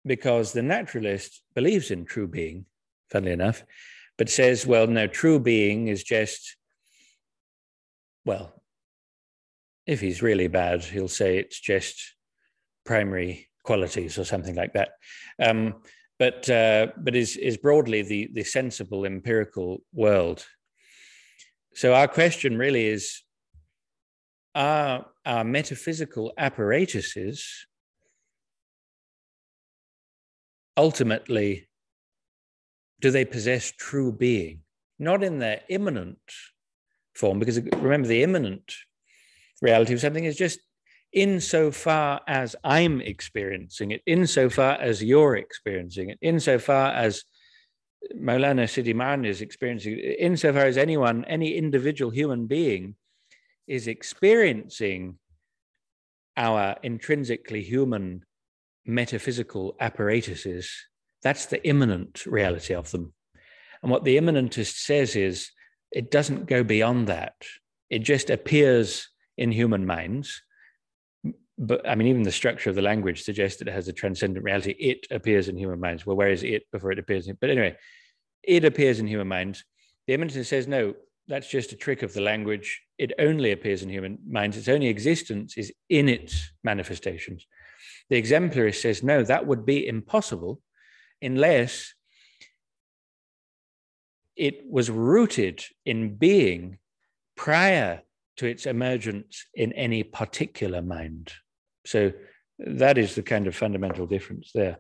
Because the naturalist believes in true being, funnily enough, but says, well, no, true being is just, well, if he's really bad, he'll say it's just primary qualities or something like that. Um, but uh, but is is broadly the the sensible empirical world. So our question really is: Are our metaphysical apparatuses ultimately, do they possess true being? Not in their immanent form, because remember, the immanent reality of something is just insofar as I'm experiencing it, insofar as you're experiencing it, insofar as Maulana Sidi Marwan is experiencing it, insofar as anyone, any individual human being is experiencing our intrinsically human metaphysical apparatuses, that's the immanent reality of them. And what the immanentist says is it doesn't go beyond that. It just appears in human minds. But I mean, even the structure of the language suggests that it has a transcendent reality. It appears in human minds. Well, where is it before it appears? In, but anyway, it appears in human minds. The immanentist says, no, that's just a trick of the language. It only appears in human minds. Its only existence is in its manifestations. The exemplarist says, no, that would be impossible unless it was rooted in being prior to its emergence in any particular mind. So that is the kind of fundamental difference there.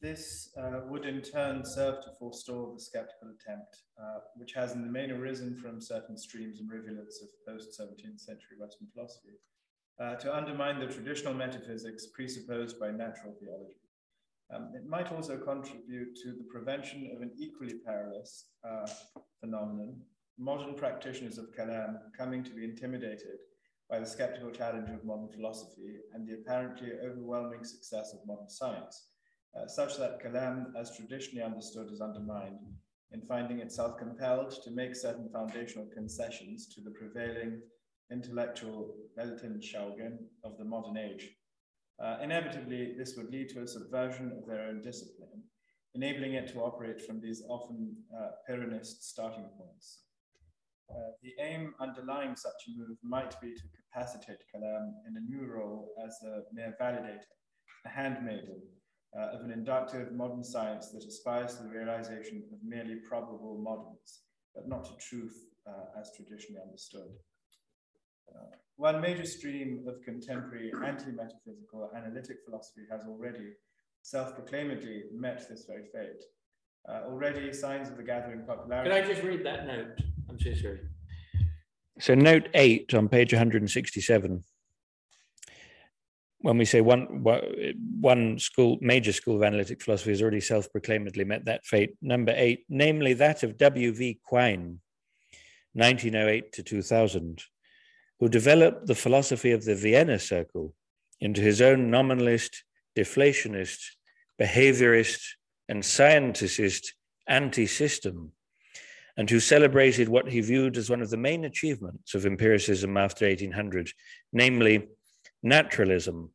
This uh, would in turn serve to forestall the skeptical attempt, uh, which has in the main arisen from certain streams and rivulets of post 17th century Western philosophy, uh, to undermine the traditional metaphysics presupposed by natural theology. Um, it might also contribute to the prevention of an equally perilous uh, phenomenon, modern practitioners of Kalam coming to be intimidated by the skeptical challenge of modern philosophy and the apparently overwhelming success of modern science uh, such that Kalam, as traditionally understood, is undermined in finding itself compelled to make certain foundational concessions to the prevailing intellectual Weltanschauung of the modern age. Uh, inevitably, this would lead to a subversion of their own discipline, enabling it to operate from these often uh, starting points. Uh, the aim underlying such a move might be to capacitate Kalam in a new role as a mere validator, a handmaiden uh, of an inductive modern science that aspires to the realization of merely probable models, but not to truth uh, as traditionally understood. Uh, one major stream of contemporary anti-metaphysical analytic philosophy has already self-proclaimedly met this very fate. Uh, already signs of the gathering popularity. Can I just read that note? I'm so sorry. So note eight on page 167 when we say one one school major school of analytic philosophy has already self-proclaimedly met that fate. Number eight namely that of w.v quine 1908 to 2000 who developed the philosophy of the vienna circle into his own nominalist deflationist behaviorist and scienticist anti-system and who celebrated what he viewed as one of the main achievements of empiricism after 1800 namely naturalism,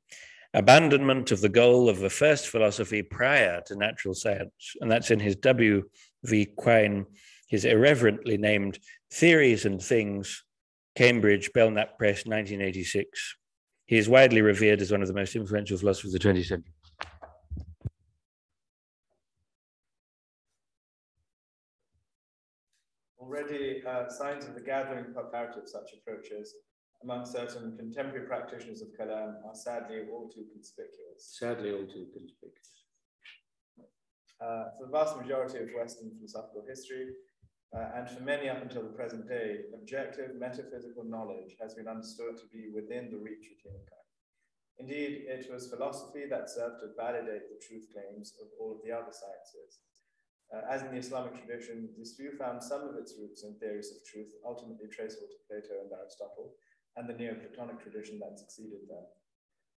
abandonment of the goal of the first philosophy prior to natural science. And that's in his W.V. Quine, his irreverently named Theories and Things, Cambridge, Belknap Press, 1986. He is widely revered as one of the most influential philosophers of the 20th century. Already, uh, signs of the gathering popularity of such approaches among certain contemporary practitioners of Kalam are sadly all too conspicuous. Sadly, all too conspicuous. Uh, for the vast majority of Western philosophical history, uh, and for many up until the present day, objective metaphysical knowledge has been understood to be within the reach of humankind. Indeed, it was philosophy that served to validate the truth claims of all of the other sciences. Uh, as in the Islamic tradition, this view found some of its roots in theories of truth ultimately traceable to Plato and Aristotle, and the Neoplatonic tradition that succeeded them.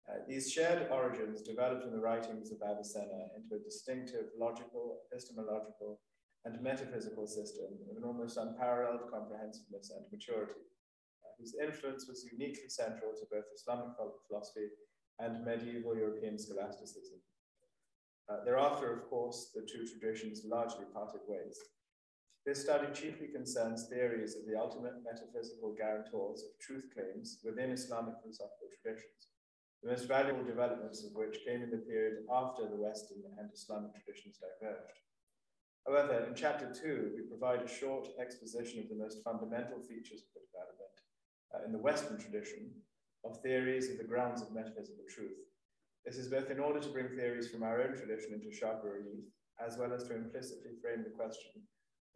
Uh, these shared origins developed in the writings of Avicenna into a distinctive logical, epistemological, and metaphysical system of an almost unparalleled comprehensiveness and maturity, uh, whose influence was uniquely central to both Islamic philosophy and medieval European scholasticism. Uh, thereafter, of course, the two traditions largely parted ways. This study chiefly concerns theories of the ultimate metaphysical guarantors of truth claims within Islamic philosophical traditions, the most valuable developments of which came in the period after the Western and Islamic traditions diverged. However, in chapter two, we provide a short exposition of the most fundamental features of the development uh, in the Western tradition of theories of the grounds of metaphysical truth. This is both in order to bring theories from our own tradition into sharper relief, as well as to implicitly frame the question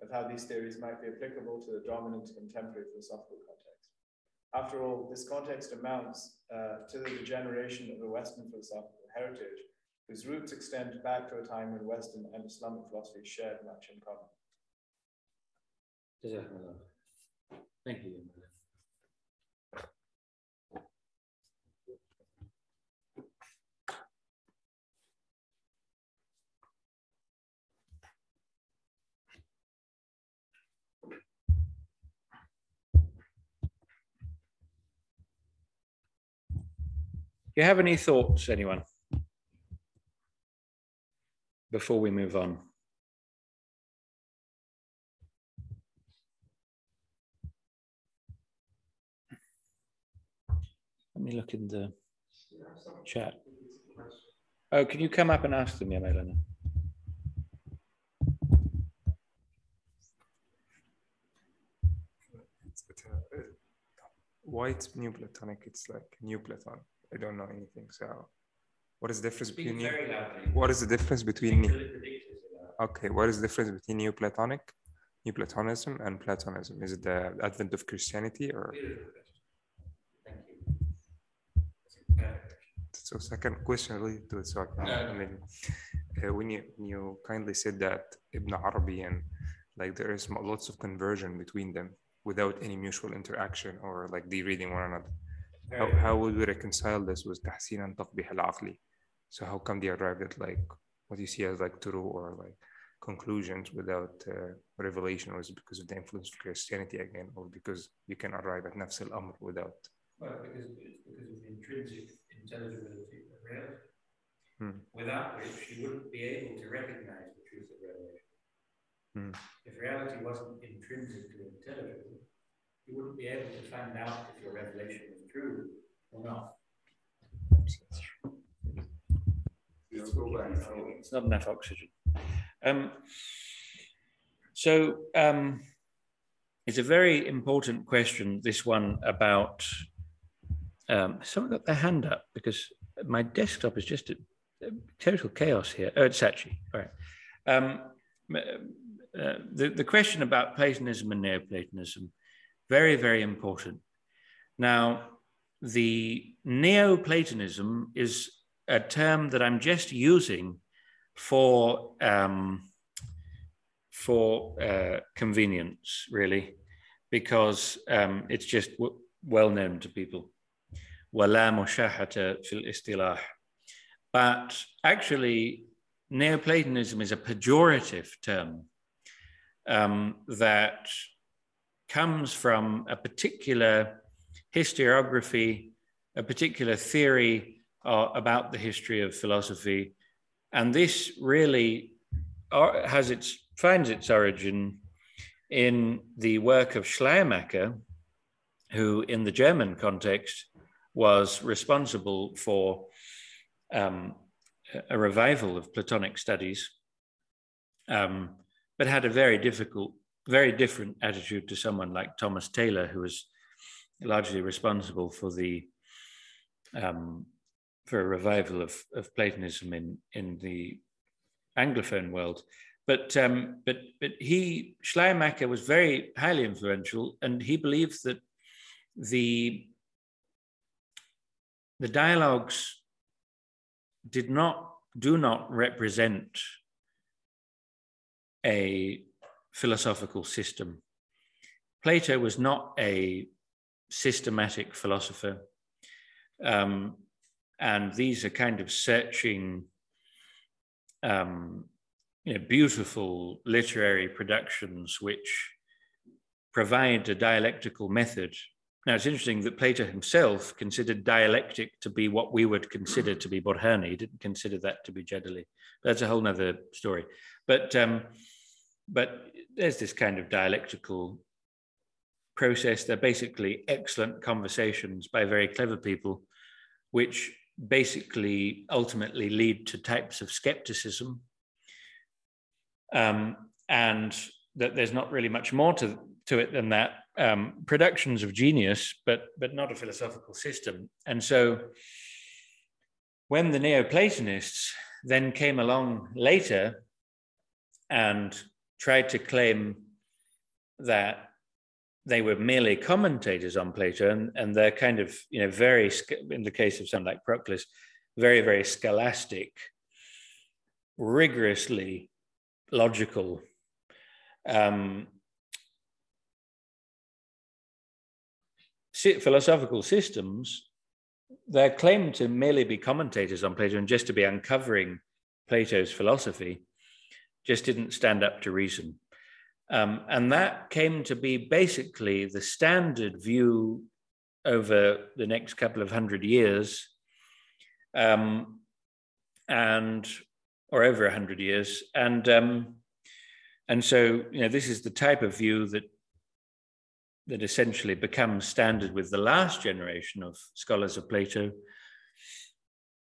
of how these theories might be applicable to the dominant contemporary philosophical context. After all, this context amounts uh, to the degeneration of a Western philosophical heritage whose roots extend back to a time when Western and Islamic philosophy shared much in common. Thank you. You have any thoughts, anyone, before we move on? Let me look in the chat. Oh, can you come up and ask them, yeah, Melanie? Why it's uh, new platonic? It's like new platonic. I don't know anything. So, what is the difference Speak between new, what is the difference between okay? What is the difference between Neoplatonic, Neoplatonism, and Platonism? Is it the advent of Christianity or? Thank you. So, second question related to it. So, I, I mean, uh, when you when you kindly said that Ibn Arabi and like there is lots of conversion between them without any mutual interaction or like reading one another how, how would we reconcile this with tahsin and taqbih al-aqli? So how come they arrived at like what you see as like turu or like conclusions without uh, revelation? Was because of the influence of Christianity again, or because you can arrive at nafs al-amr without? Well, because it's because of intrinsic intelligibility of reality, hmm. without which you wouldn't be able to recognize the truth of revelation. Hmm. If reality wasn't intrinsically intelligible, you wouldn't be able to find out if your revelation was true or not. It's not enough oxygen. Um, so um, it's a very important question, this one about, um, someone got their hand up because my desktop is just a, a total chaos here. Oh, it's Sachi, all right. Um, uh, the, the question about Platonism and Neoplatonism, very, very important. Now, the Neoplatonism is a term that I'm just using for um, for uh, convenience, really, because um, it's just well known to people. ولا مشاحة في الاصطلاح. But actually, Neoplatonism is a pejorative term um, that comes from a particular historiography, a particular theory uh, about the history of philosophy. And this really uh, has its, finds its origin in the work of Schleiermacher, who in the German context was responsible for um, a revival of Platonic studies, um, but had a very difficult, very different attitude to someone like Thomas Taylor, who was largely responsible for the um, for a revival of, of Platonism in in the Anglophone world. But um, but but he Schleiermacher was very highly influential, and he believed that the the dialogues did not do not represent a philosophical system. Plato was not a systematic philosopher. Um, and these are kind of searching, um, you know, beautiful literary productions which provide a dialectical method. Now, it's interesting that Plato himself considered dialectic to be what we would consider to be Borhani. He didn't consider that to be Jadali. That's a whole other story. But, um, but there's this kind of dialectical process. They're basically excellent conversations by very clever people, which basically ultimately lead to types of skepticism. Um, and that there's not really much more to, to it than that. Um, productions of genius, but, but not a philosophical system. And so when the Neoplatonists then came along later and tried to claim that they were merely commentators on Plato, and, and they're kind of, you know, very, in the case of someone like Proclus, very, very scholastic, rigorously logical. Um, philosophical systems, they're claimed to merely be commentators on Plato and just to be uncovering Plato's philosophy, just didn't stand up to reason. Um, and that came to be basically the standard view over the next couple of hundred years, um, and or over a hundred years, and um, and so you know this is the type of view that that essentially becomes standard with the last generation of scholars of Plato.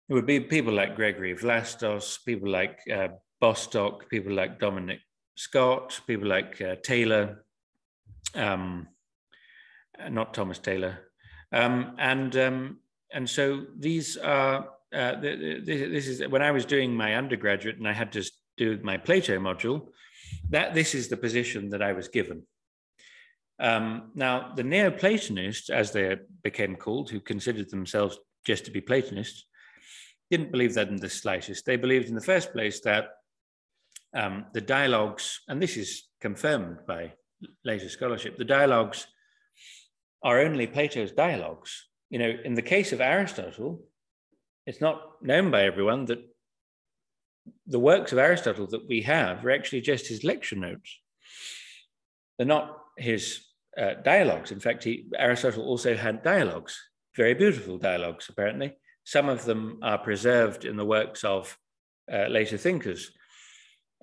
It would be people like Gregory Vlastos, people like uh, Bostock, people like Dominic Scott, people like uh, Taylor, um, not Thomas Taylor, um, and um, and so these are uh, this is when I was doing my undergraduate and I had to do my Plato module. That this is the position that I was given. Um, now, the Neoplatonists, as they became called, who considered themselves just to be Platonists, didn't believe that in the slightest. They believed, in the first place, that um, the dialogues, and this is confirmed by later scholarship, the dialogues are only Plato's dialogues. You know, in the case of Aristotle, it's not known by everyone that the works of Aristotle that we have are actually just his lecture notes. They're not his uh, dialogues. In fact, he, Aristotle also had dialogues, very beautiful dialogues, apparently. Some of them are preserved in the works of uh, later thinkers.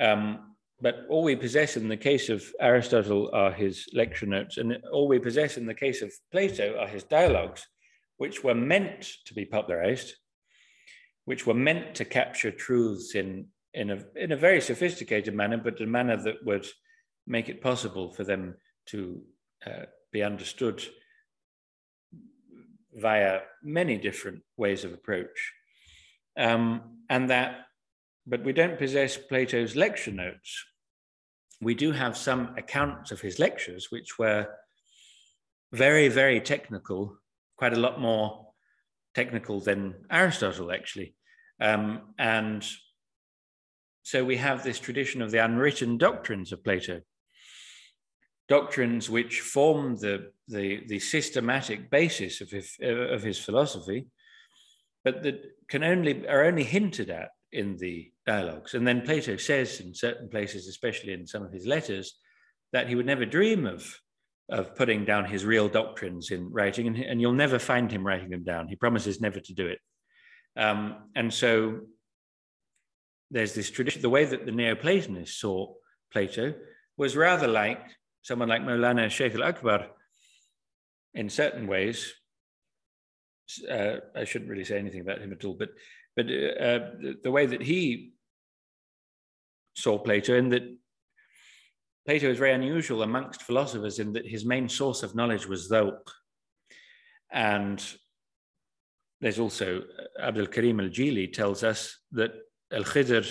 Um, but all we possess in the case of Aristotle are his lecture notes, and all we possess in the case of Plato are his dialogues, which were meant to be popularized, which were meant to capture truths in, in, a, in a very sophisticated manner, but a manner that would make it possible for them to uh, be understood via many different ways of approach. Um, and that, but we don't possess Plato's lecture notes. We do have some accounts of his lectures, which were very, very technical, quite a lot more technical than Aristotle, actually. Um, and so we have this tradition of the unwritten doctrines of Plato, doctrines which form the, the, the systematic basis of his, of his philosophy, but that can only are only hinted at in the dialogues. And then Plato says in certain places, especially in some of his letters, that he would never dream of, of putting down his real doctrines in writing, and, and you'll never find him writing them down. He promises never to do it. Um, and so there's this tradition, the way that the Neoplatonists saw Plato was rather like someone like Maulana Sheikh al-Akbar in certain ways. Uh, I shouldn't really say anything about him at all, but but uh, the, the, way that he saw Plato, and that Plato is very unusual amongst philosophers in that his main source of knowledge was Zawq. And there's also uh, Abdul Karim al Jili tells us that Al Khidr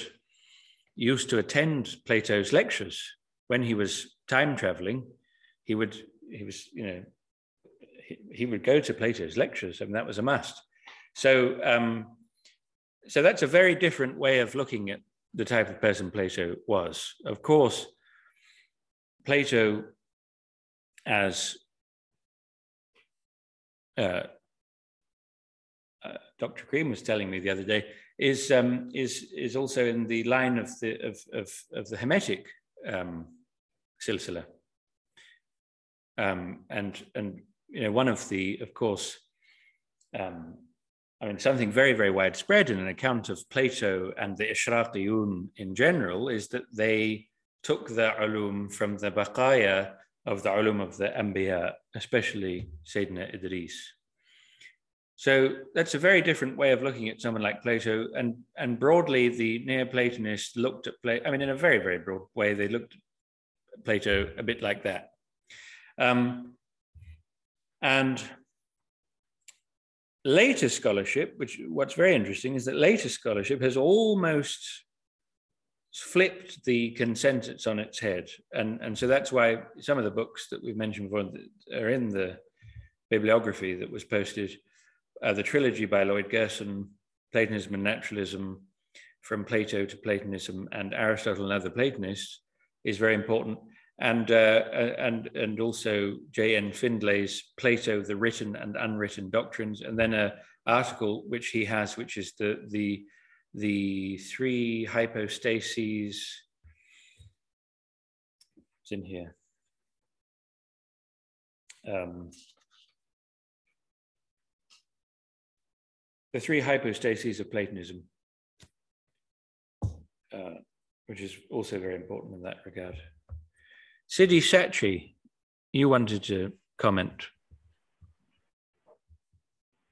used to attend Plato's lectures when he was time traveling, he would he was you know he, he would go to Plato's lectures. Mean that was a must. So um, so that's a very different way of looking at the type of person Plato was. Of course, Plato, as uh, uh, Dr. Green was telling me the other day, is um, is is also in the line of the of of, of the Hermetic um, silsila. Um, and and you know one of the of course um, I mean something very very widespread in an account of Plato and the Ishraqiyun in general is that they took the ulum from the baqaya of the ulum of the Anbiya, especially Sayyidina Idris. So that's a very different way of looking at someone like Plato. And, and broadly, the Neoplatonists looked at Plato, I mean, in a very, very broad way, they looked Plato a bit like that. Um, and later scholarship, which what's very interesting is that later scholarship has almost flipped the consensus on its head. And, and so that's why some of the books that we've mentioned before are in the bibliography that was posted. Uh, the trilogy by Lloyd Gerson, Platonism and Naturalism, from Plato to Platonism and Aristotle and other Platonists, is very important. And, uh, and, and also J.N. Findlay's Plato, the Written and Unwritten Doctrines, and then a article which he has, which is the, the, the three hypostases. It's in here. Um, the three hypostases of Platonism. Uh, which is also very important in that regard. Sidi Sachi, you wanted to comment.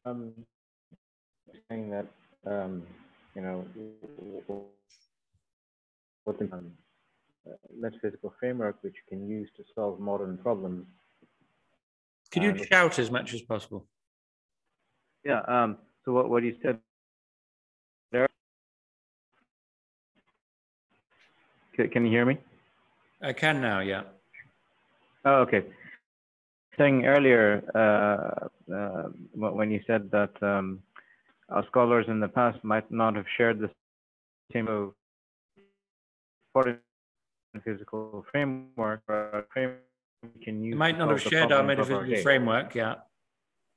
Um, saying that um, you know what the um, metaphysical framework which you can use to solve modern problems. Could you shout as much as possible? Yeah. Um, so what what you said there? Can you hear me? I can now, yeah. Oh, okay. Saying earlier, uh, uh, when you said that um, our scholars in the past might not have shared the same of physical framework, or framework can use. Might not have shared our metaphysical framework, yeah.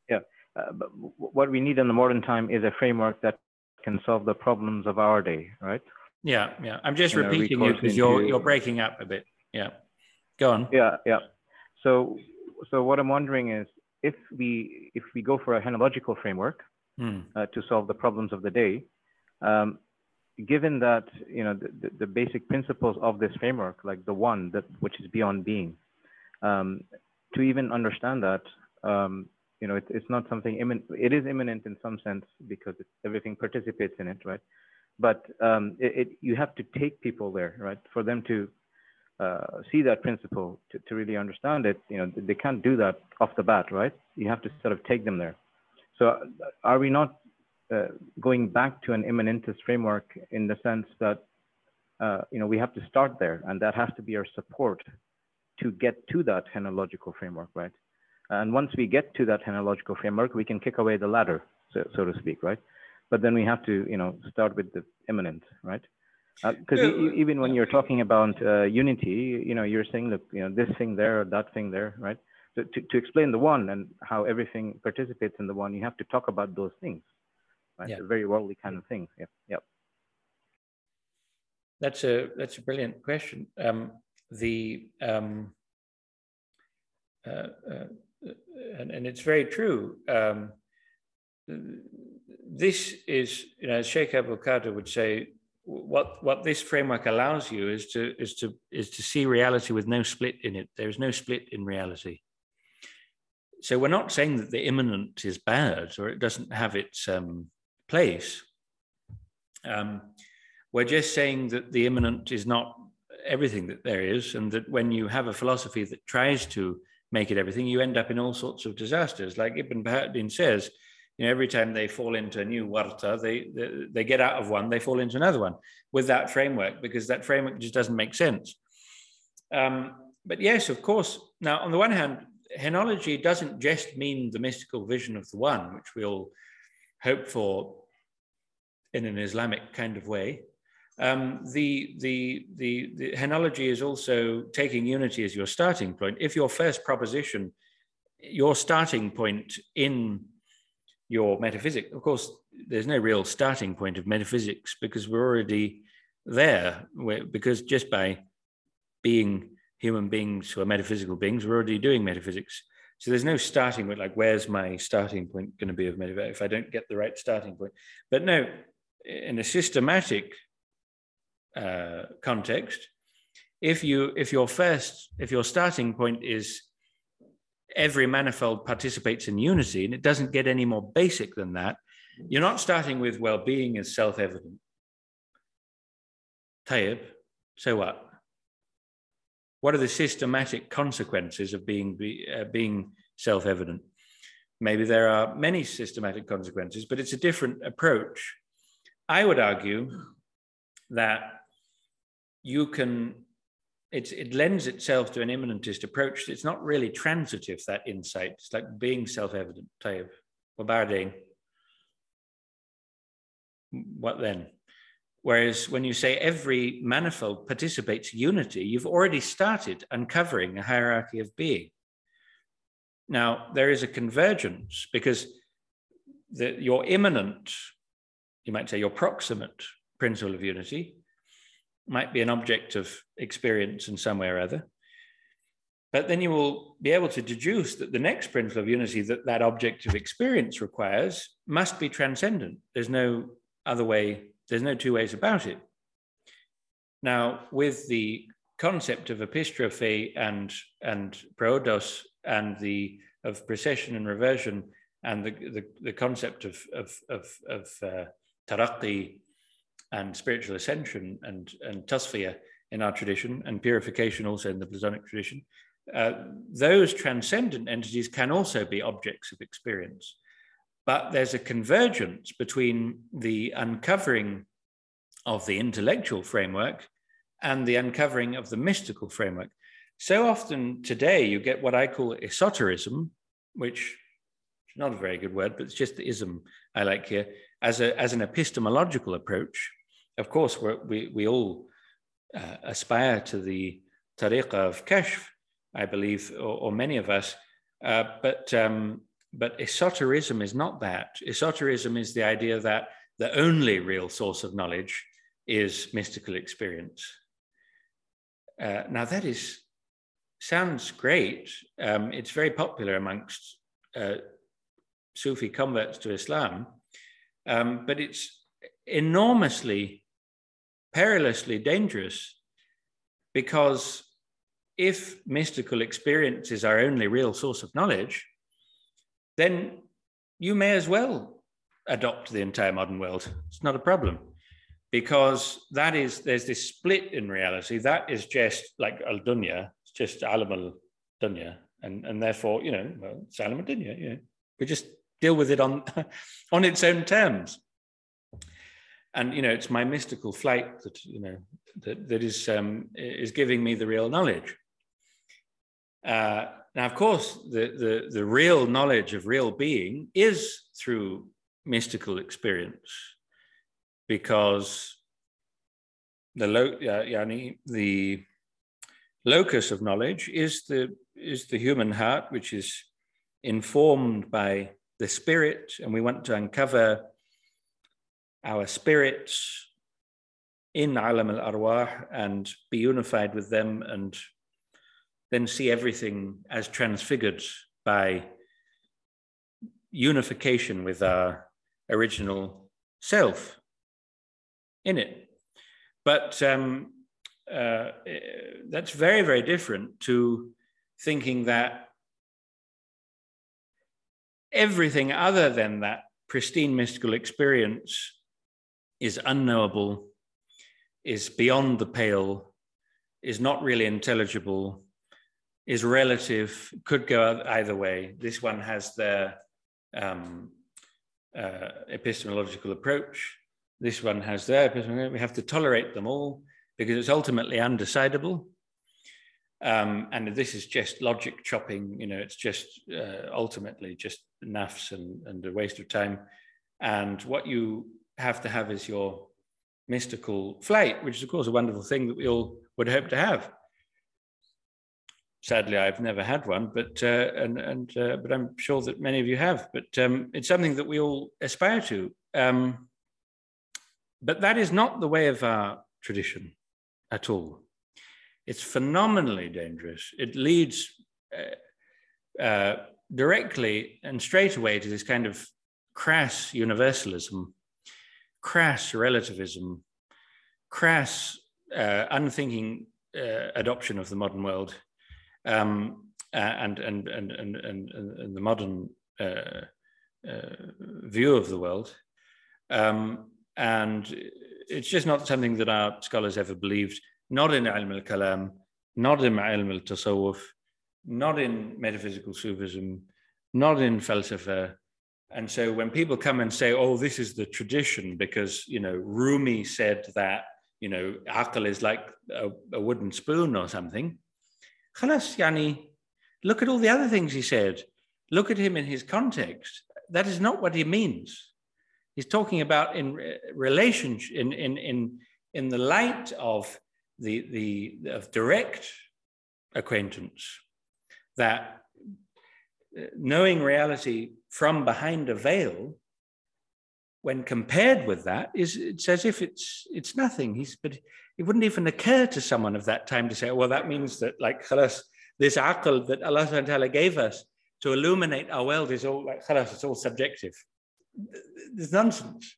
Yeah, uh, but what we need in the modern time is a framework that can solve the problems of our day, right? Yeah, yeah. I'm just repeating you because you're you're breaking up a bit. Yeah. Go on. Yeah, yeah. So so what I'm wondering is if we if we go for a henological framework hmm. uh, to solve the problems of the day, um, given that you know the, the, basic principles of this framework, like the one that which is beyond being, um, to even understand that, um, you know, it, it's not something immanent. It is immanent in some sense because everything participates in it, right? But um, it, it, you have to take people there, right, for them to uh, see that principle to, to really understand it. You know, they can't do that off the bat, right? You have to sort of take them there. So, uh, are we not uh, going back to an immanentist framework in the sense that uh, you know we have to start there, and that has to be our support to get to that henological framework, right? And once we get to that henological framework, we can kick away the ladder, so, so to speak, right? But then we have to, you know, start with the immanent, right? Because uh, yeah. even when you're talking about uh, unity, you know, you're saying, look, you know, this thing there, or that thing there, right? So to, to explain the one and how everything participates in the one, you have to talk about those things, right? Yeah. very worldly kind of things. Yeah. Yep. That's a that's a brilliant question. Um, the um, uh, uh, and, and it's very true. Um, this is, you know, Sheikh Abdul Qadir would say, what what this framework allows you is to is to is to see reality with no split in it. There is no split in reality. So we're not saying that the immanent is bad or it doesn't have its um, place. Um, we're just saying that the immanent is not everything that there is, and that when you have a philosophy that tries to make it everything, you end up in all sorts of disasters. Like Ibn Bahauddin says, you know, every time they fall into a new warta, they, they, they get out of one, they fall into another one with that framework because that framework just doesn't make sense. Um, but yes, of course. Now, on the one hand, henology doesn't just mean the mystical vision of the one, which we all hope for in an Islamic kind of way. Um, the, the, the, the henology is also taking unity as your starting point. If your first proposition, your starting point in your metaphysics, of course, there's no real starting point of metaphysics because we're already there. We're, because just by being human beings who are metaphysical beings, we're already doing metaphysics. So there's no starting point, like where's my starting point going to be of metaphysics if I don't get the right starting point. But no, in a systematic uh, context, if you if your first if your starting point is every manifold participates in unity and it doesn't get any more basic than that, you're not starting with well-being as self-evident. Tayyib, so what? What are the systematic consequences of being be, uh, being self-evident? Maybe there are many systematic consequences, but it's a different approach. I would argue that you can it's, it lends itself to an immanentist approach. It's not really transitive, that insight. It's like being self-evident, Tayyib. Wabarding. What then? Whereas when you say every manifold participates unity, you've already started uncovering a hierarchy of being. Now, there is a convergence because the, your immanent, you might say your proximate principle of unity might be an object of experience in some way or other. But then you will be able to deduce that the next principle of unity that that object of experience requires must be transcendent. There's no other way, there's no two ways about it. Now, with the concept of epistrophe and, and proodos and the of procession and reversion and the, the, the concept of, of, of, of uh, taraqi and spiritual ascension and, and tasfiyah in our tradition and purification also in the Platonic tradition, uh, those transcendent entities can also be objects of experience. But there's a convergence between the uncovering of the intellectual framework and the uncovering of the mystical framework. So often today, you get what I call esotericism, which is not a very good word, but it's just the ism I like here, as, a, as an epistemological approach of course, we we all uh, aspire to the tariqah of kashf, I believe, or, or many of us. Uh, but um, but esotericism is not that. Esotericism is the idea that the only real source of knowledge is mystical experience. Uh, now that is sounds great. Um, it's very popular amongst uh, Sufi converts to Islam, um, but it's enormously perilously dangerous because if mystical experience is our only real source of knowledge, then you may as well adopt the entire modern world. It's not a problem because that is, there's this split in reality. That is just like al dunya, it's just alam al dunya. And, and therefore, you know, well, it's alam al dunya, you know, we just deal with it on, on its own terms. And, you know, it's my mystical flight that, you know, that, that is, um, is giving me the real knowledge. Uh, now, of course, the, the, the real knowledge of real being is through mystical experience because the, lo- yani, the locus of knowledge is the, is the human heart, which is informed by the spirit, and we want to uncover our spirits in alam al arwah and be unified with them and then see everything as transfigured by unification with our original self in it. But um, uh, that's very, very different to thinking that everything other than that pristine mystical experience is unknowable, is beyond the pale, is not really intelligible, is relative, could go either way. This one has their um, uh, epistemological approach. This one has their epistemological. We have to tolerate them all because it's ultimately undecidable. Um, and this is just logic chopping, you know, it's just uh, ultimately just naffs and, and a waste of time. And what you have to have is your mystical flight, which is, of course, a wonderful thing that we all would hope to have sadly, I've never had one, but uh, and and uh, but I'm sure that many of you have. But um, it's something that we all aspire to. Um, but that is not the way of our tradition at all. It's phenomenally dangerous. It leads uh, uh directly and straight away to this kind of crass universalism, crass relativism, crass uh, unthinking uh, adoption of the modern world um, and, and, and, and, and, and, the modern uh, uh, view of the world. Um, and it's just not something that our scholars ever believed, not in ilm al-kalam, not in ilm al-tasawwuf, not in metaphysical Sufism, not in falsafa. And so when people come and say, oh, this is the tradition, because, you know, Rumi said that, you know, akal is like a, a wooden spoon or something. Khalas, yani, look at all the other things he said. Look at him in his context. That is not what he means. He's talking about in relationship, in, in, in, in the light of the, the of direct acquaintance that uh, knowing reality from behind a veil, when compared with that, is it's as if it's it's nothing. He's but it wouldn't even occur to someone of that time to say, well, that means that like khalas, this aql that Allah Ta'ala gave us to illuminate our world is all like khalas, it's all subjective. There's nonsense.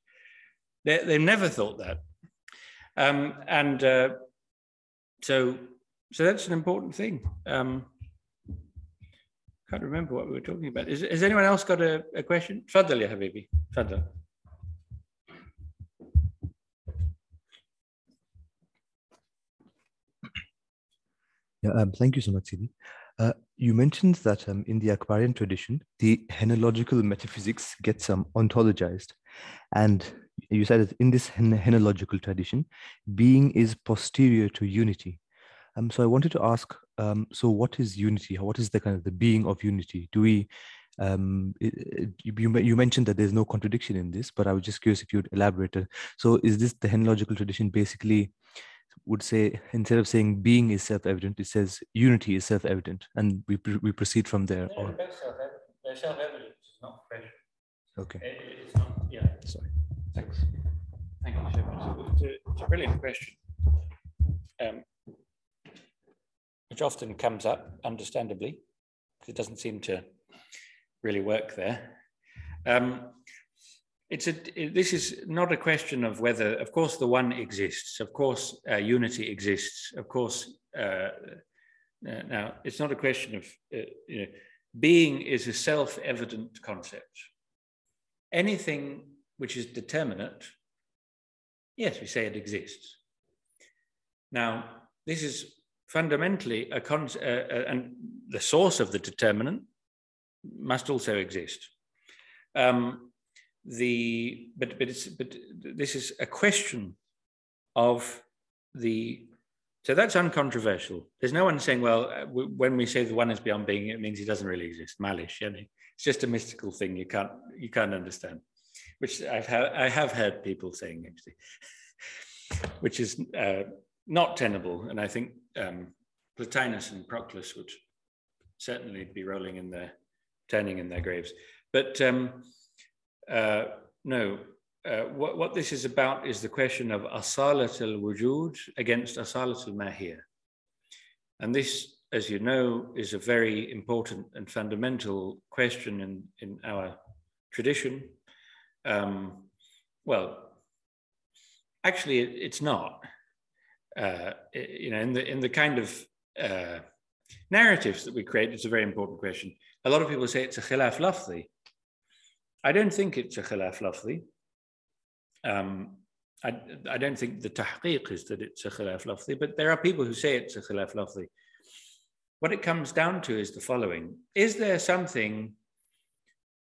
They, they never thought that. Um, and uh, so, so that's an important thing. Um, can't remember what we were talking about. Is, has anyone else got a, a question? Fadl, ya Habibi. Fadl. Yeah, um, thank you so much, Sidi. Uh, you mentioned that um, in the Aquarian tradition, the henological metaphysics gets um, ontologized. And you said that in this henological tradition, being is posterior to unity. Um, so I wanted to ask, um, so what is unity? What is the kind of the being of unity? Do we, um, it, you, you mentioned that there's no contradiction in this, but I was just curious if you'd elaborate. So is this the henological tradition basically would say instead of saying being is self-evident, it says unity is self-evident, and we we proceed from there. or... self-evident. self-evident. It's not. Okay. it's not. Yeah. Sorry. Thanks. Thank you, It's a, it's a brilliant question, um, which often comes up, understandably, because it doesn't seem to really work there. Um, it's a, this is not a question of whether, of course, the one exists, of course, uh, unity exists, of course. Uh, uh now, it's not a question of, uh, you know, being is a self evident concept. Anything which is determinate, yes, we say it exists. Now, this is fundamentally a concept, uh, uh, and the source of the determinant must also exist. Um, the but but it's but this is a question of the so that's uncontroversial. There's no one saying, well, uh, when we say the one is beyond being, it means he doesn't really exist. Malish, you know? it's just a mystical thing you can't you can't understand, which I've ha- I have heard people saying actually, which is uh, not tenable, and I think um, Plotinus and Proclus would certainly be rolling in their turning in their graves. But um, uh, no, uh, what, what this is about is the question of asalat al wujud against asalat al mahir. And this, as you know, is a very important and fundamental question in, in our tradition. Um, well, actually, it, it's not. Uh, you know, in the in the kind of uh, narratives that we create, it's a very important question. A lot of people say it's a khilaf lafzi. I don't think it's a khilaf lafzi. Um, I, I, don't think the tahqiq is that it's a khilaf lafzi, but there are people who say it's a khilaf lafzi. What it comes down to is the following Is there something,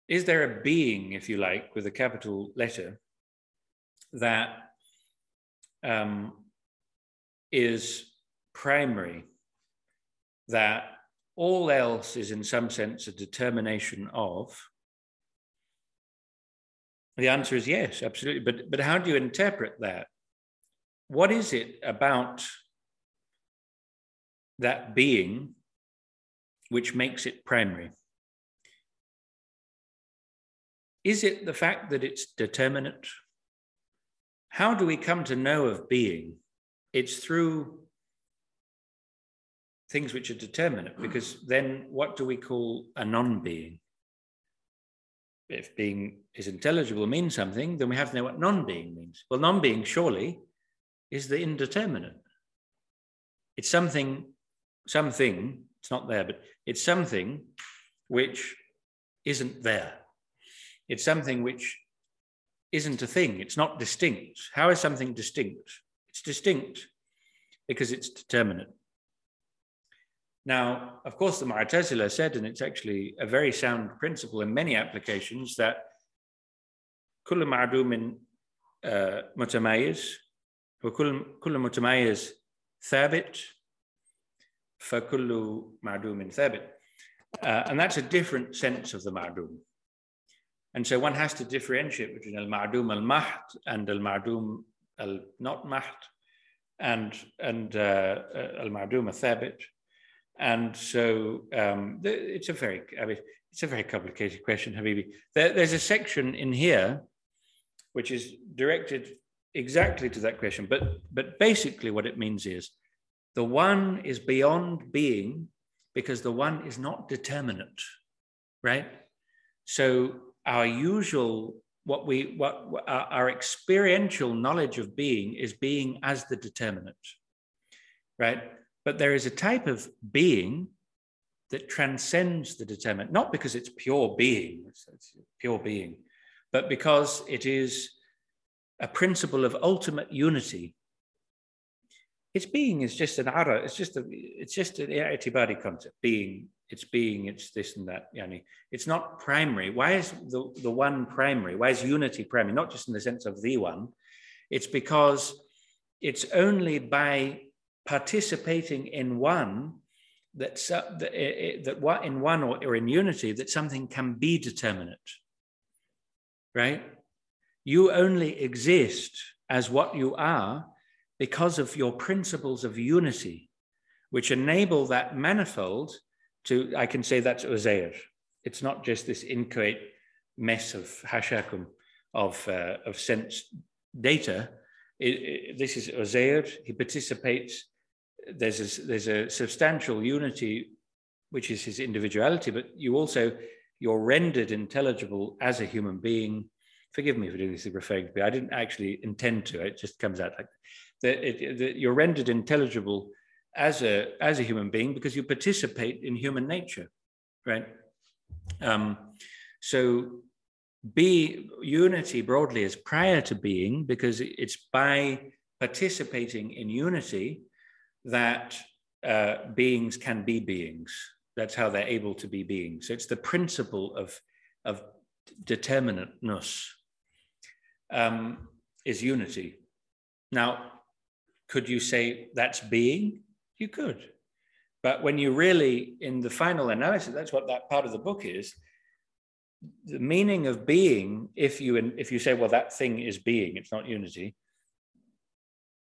is there a being, if you like, with a capital letter that um, is primary, that all else is in some sense a determination of, the answer is yes, absolutely. But, but how do you interpret that? What is it about that being which makes it primary? Is it the fact that it's determinate? How do we come to know of being? It's through things which are determinate, because then what do we call a non being? if being is intelligible means something, then we have to know what non-being means. Well, non-being surely is the indeterminate. It's something, something, it's not there, but it's something which isn't there. It's something which isn't a thing. It's not distinct. How is something distinct? It's distinct because it's determinate. Now, of course, the Mu'tazila said, and it's actually a very sound principle in many applications, that كل معدوم متميز وكل كل متميز ثابت fakulu معدوم ثابت. Uh, and that's a different sense of the ma'dum. And so one has to differentiate between al-ma'dum al-mahd and al-ma'dum al-not mahd and, and uh, al-ma'dum al-thabit. And so um, it's a very, I mean, it's a very complicated question, Habibi. There, there's a section in here which is directed exactly to that question, but but basically what it means is the one is beyond being because the one is not determinate, right? So our usual what we what our, experiential knowledge of being is being as the determinant right? But there is a type of being that transcends the determinant not because it's pure being, it's pure being, but because it is a principle of ultimate unity. Its being is just an ara, it's just a, it's just an itibari concept, being, it's being, it's this and that. Yani. It's not primary. Why is the, the one primary? Why is unity primary? Not just in the sense of the one. It's because it's only by participating in one that, that, eh, eh, that in one or, or in unity that something can be determinate right you only exist as what you are because of your principles of unity which enable that manifold to i can say that's uzair. It's not just this inchoate mess of hashakum of, uh, of sense data. It, it, this is uzair. He participates. There's a, there's a substantial unity, which is his individuality, but you also, you're rendered intelligible as a human being. Forgive me for doing this referring to me. I didn't actually intend to. It just comes out like that. You're rendered intelligible as a as a human being because you participate in human nature, right? Um, so be unity broadly is prior to being because it's by participating in unity that uh, beings can be beings. That's how they're able to be beings. So it's the principle of, of determinateness um, is unity. Now, could you say that's being? You could. But when you really, in the final analysis, that's what that part of the book is. The meaning of being, if you if you say, well, that thing is being, it's not unity.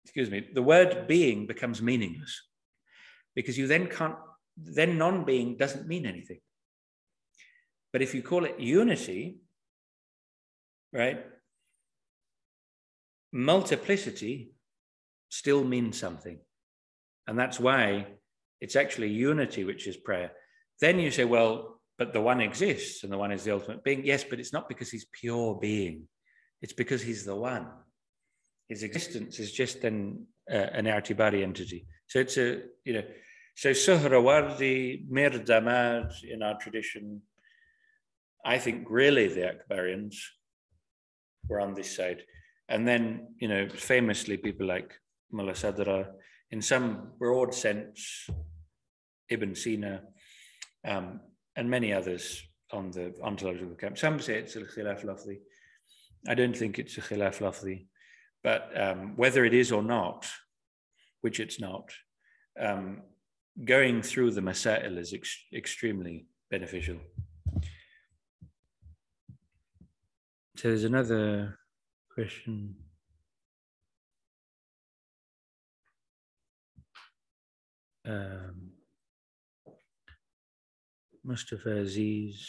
Excuse me. The word being becomes meaningless because you then can't. Then non-being doesn't mean anything. But if you call it unity, right? Multiplicity still means something. And that's why it's actually unity which is prayer. Then you say, well, but the one exists and the one is the ultimate being. Yes, but it's not because he's pure being, it's because he's the one. His existence is just an, uh, an itibari entity. So it's a, you know, so Suhrawardi, Mir Damad in our tradition, I think really the Akbarians were on this side. And then, you know, famously people like Mullah Sadra, in some broad sense, Ibn Sina, um, and many others on the ontological camp. Some say it's a khilaf lafzi. I don't think it's a khilaf lafzi, but um, whether it is or not, which it's not, um, going through the masail is ex- extremely beneficial. So there's another question. Um, Mustafa Aziz.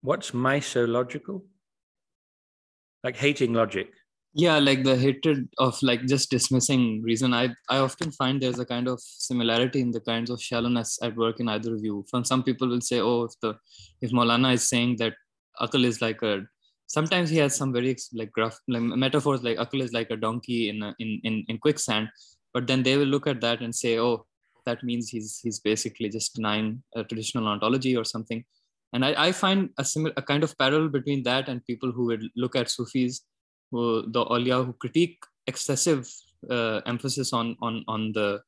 What's misological? Like hating logic. Yeah, like the hatred of like just dismissing reason. I I often find there's a kind of similarity in the kinds of shallowness at work in either view. From some people will say, oh, if the if Maulana is saying that Akal is like a sometimes he has some very like gruff like metaphors like Akal is like a donkey in, a, in in in quicksand, but then they will look at that and say, oh, that means he's he's basically just denying a traditional ontology or something. And I, I find a similar a kind of parallel between that and people who would look at Sufis, who the Awliya who critique excessive uh, emphasis on on on the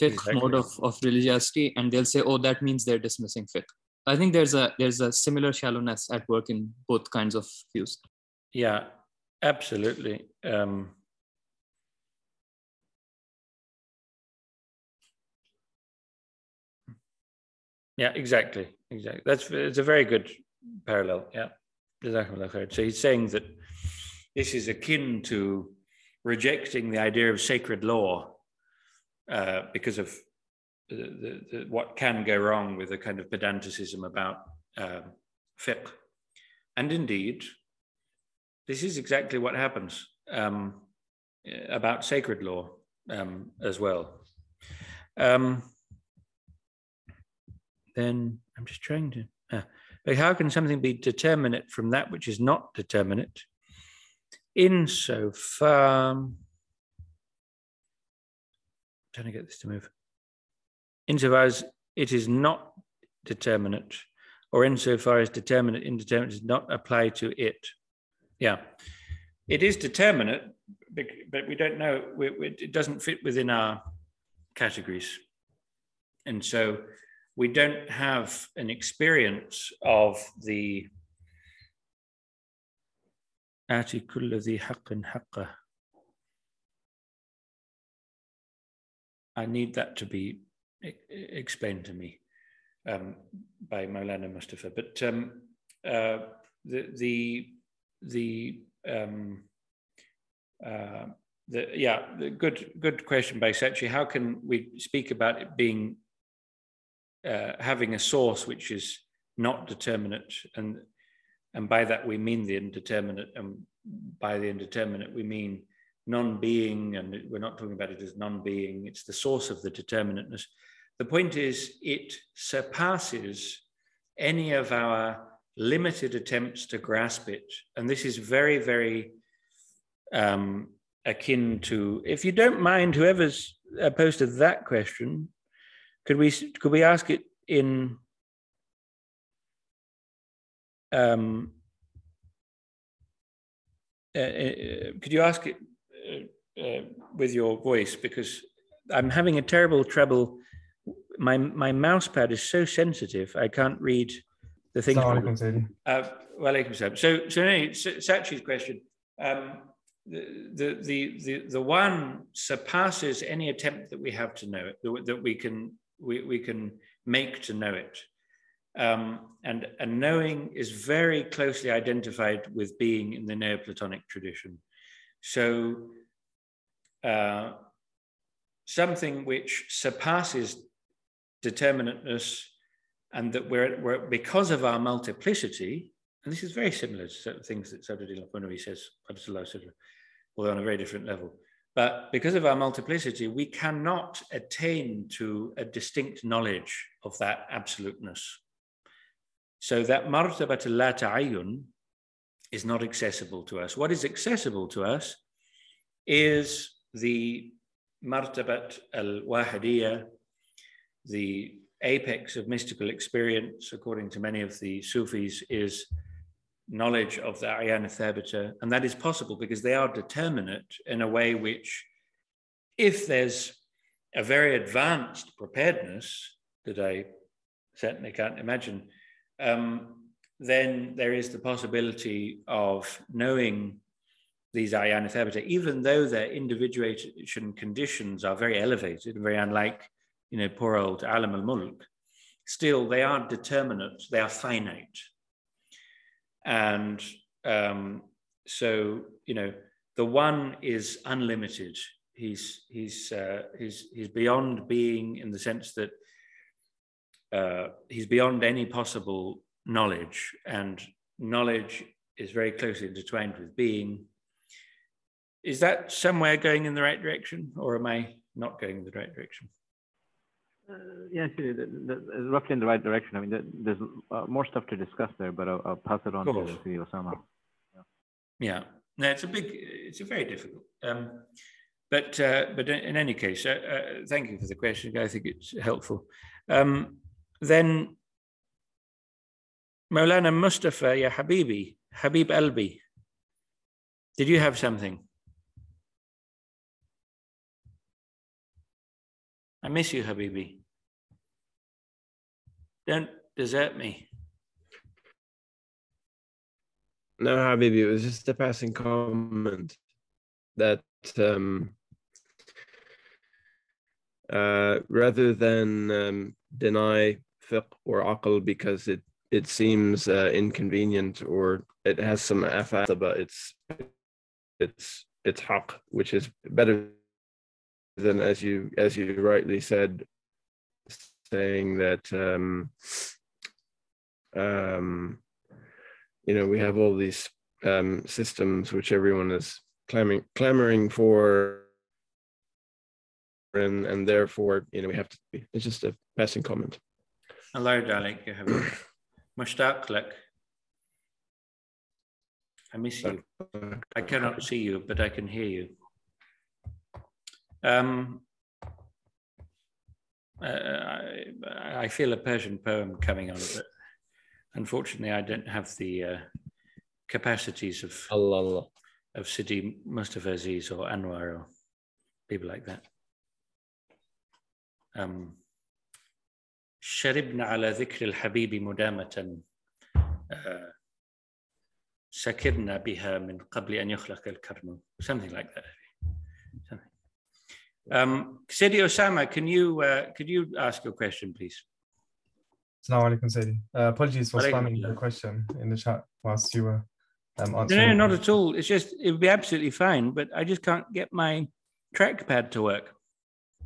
fiqh exactly. mode of, of religiosity, and they'll say, oh, that means they're dismissing fiqh. I think there's a there's a similar shallowness at work in both kinds of views. Yeah, absolutely. Um, yeah, exactly, exactly. That's it's a very good parallel. Yeah, so he's saying that this is akin to rejecting the idea of sacred law uh, because of the, the, what can go wrong with a kind of pedanticism about um, fiqh. And indeed, this is exactly what happens um, about sacred law um, as well. Um, then I'm just trying to. Uh, but how can something be determinate from that which is not determinate? Insofar, I'm trying to get this to move insofar as it is not determinate, or insofar as determinate, indeterminate does not apply to it. Yeah, it is determinate, but we don't know, it doesn't fit within our categories. And so we don't have an experience of the آتي كل ذي حق حقه. I need that to be explained to me um, by Maulana Mustafa. But um, uh, the the the um, uh, the yeah, the good good question by Sechi. How can we speak about it being uh, having a source which is not determinate, and and by that we mean the indeterminate, and by the indeterminate we mean non-being, and we're not talking about it as non-being. It's the source of the determinateness. The point is, it surpasses any of our limited attempts to grasp it. And this is very, very um, akin to, if you don't mind, whoever's uh, posted that question, could we could we ask it in um, uh, uh, could you ask it uh, uh, with your voice because I'm having a terrible trouble. My my mouse pad is so sensitive I can't read the thing. Uh, well, so so anyway, Sachi's question. Um, the, the the the one surpasses any attempt that we have to know it that we can we, we can make to know it um, and, and knowing is very closely identified with being in the Neoplatonic tradition. So uh, something which surpasses determinateness and that we're, we're, because of our multiplicity, and this is very similar to things that Sadruddin Al says, although on a very different level. But because of our multiplicity, we cannot attain to a distinct knowledge of that absoluteness. So that martabat la ta'ayyun is not accessible to us. What is accessible to us is the martabat al-wahidiyya, the apex of mystical experience, according to many of the Sufis, is knowledge of the Ayana Thabita. And that is possible because they are determinate in a way which, if there's a very advanced preparedness that I certainly can't imagine, um, then there is the possibility of knowing these Ayana Thabita, even though their individuation conditions are very elevated, very unlike, you know, poor old Alam al-Mulk, still they are determinate, they are finite. And um, so, you know, the one is unlimited. He's, he's, uh, he's, he's beyond being in the sense that uh, he's beyond any possible knowledge, and knowledge is very closely intertwined with being. Is that somewhere going in the right direction, or am I not going in the right direction? Uh, yeah, actually, roughly in the right direction. I mean, there's uh, more stuff to discuss there, but I'll, I'll pass it on to, to Osama. Yeah. yeah, no, it's a big, it's a very difficult. Um, but uh, but in any case, uh, uh, thank you for the question. I think it's helpful. Um, then Maulana Mustafa, ya Habibi, Habib Albi, did you have something? I miss you, Habibi. Don't desert me. No, Habibi, it was just a passing comment that um, uh, rather than um, deny fiqh or aql because it it seems uh, inconvenient or it has some afata, but it's it's it's haq, which is better than as you as you rightly said, saying that um, um, you know we have all these um, systems which everyone is clamoring clamoring for. And and therefore you know we have to be, it's just a passing comment. Hello darling. You have mushtaqlik i miss you. I cannot see you but i can hear you. Um uh, I, I, feel a Persian poem coming on, but unfortunately, I don't have the uh, capacities of Allah, Allah. of Sidi Mustafa Aziz or Anwar or people like that. Um, شربنا على ذكر الحبيب مدامة سكرنا بها من قبل أن يخلق الكرم something like that something. um, Sidi Osama, can you uh, could you ask your question, please? Assalamu alaikum, Sidi. Uh, apologies for spamming the question in the chat whilst you were um, answering. No, no, not at all. It's just it would be absolutely fine, but I just can't get my trackpad to work.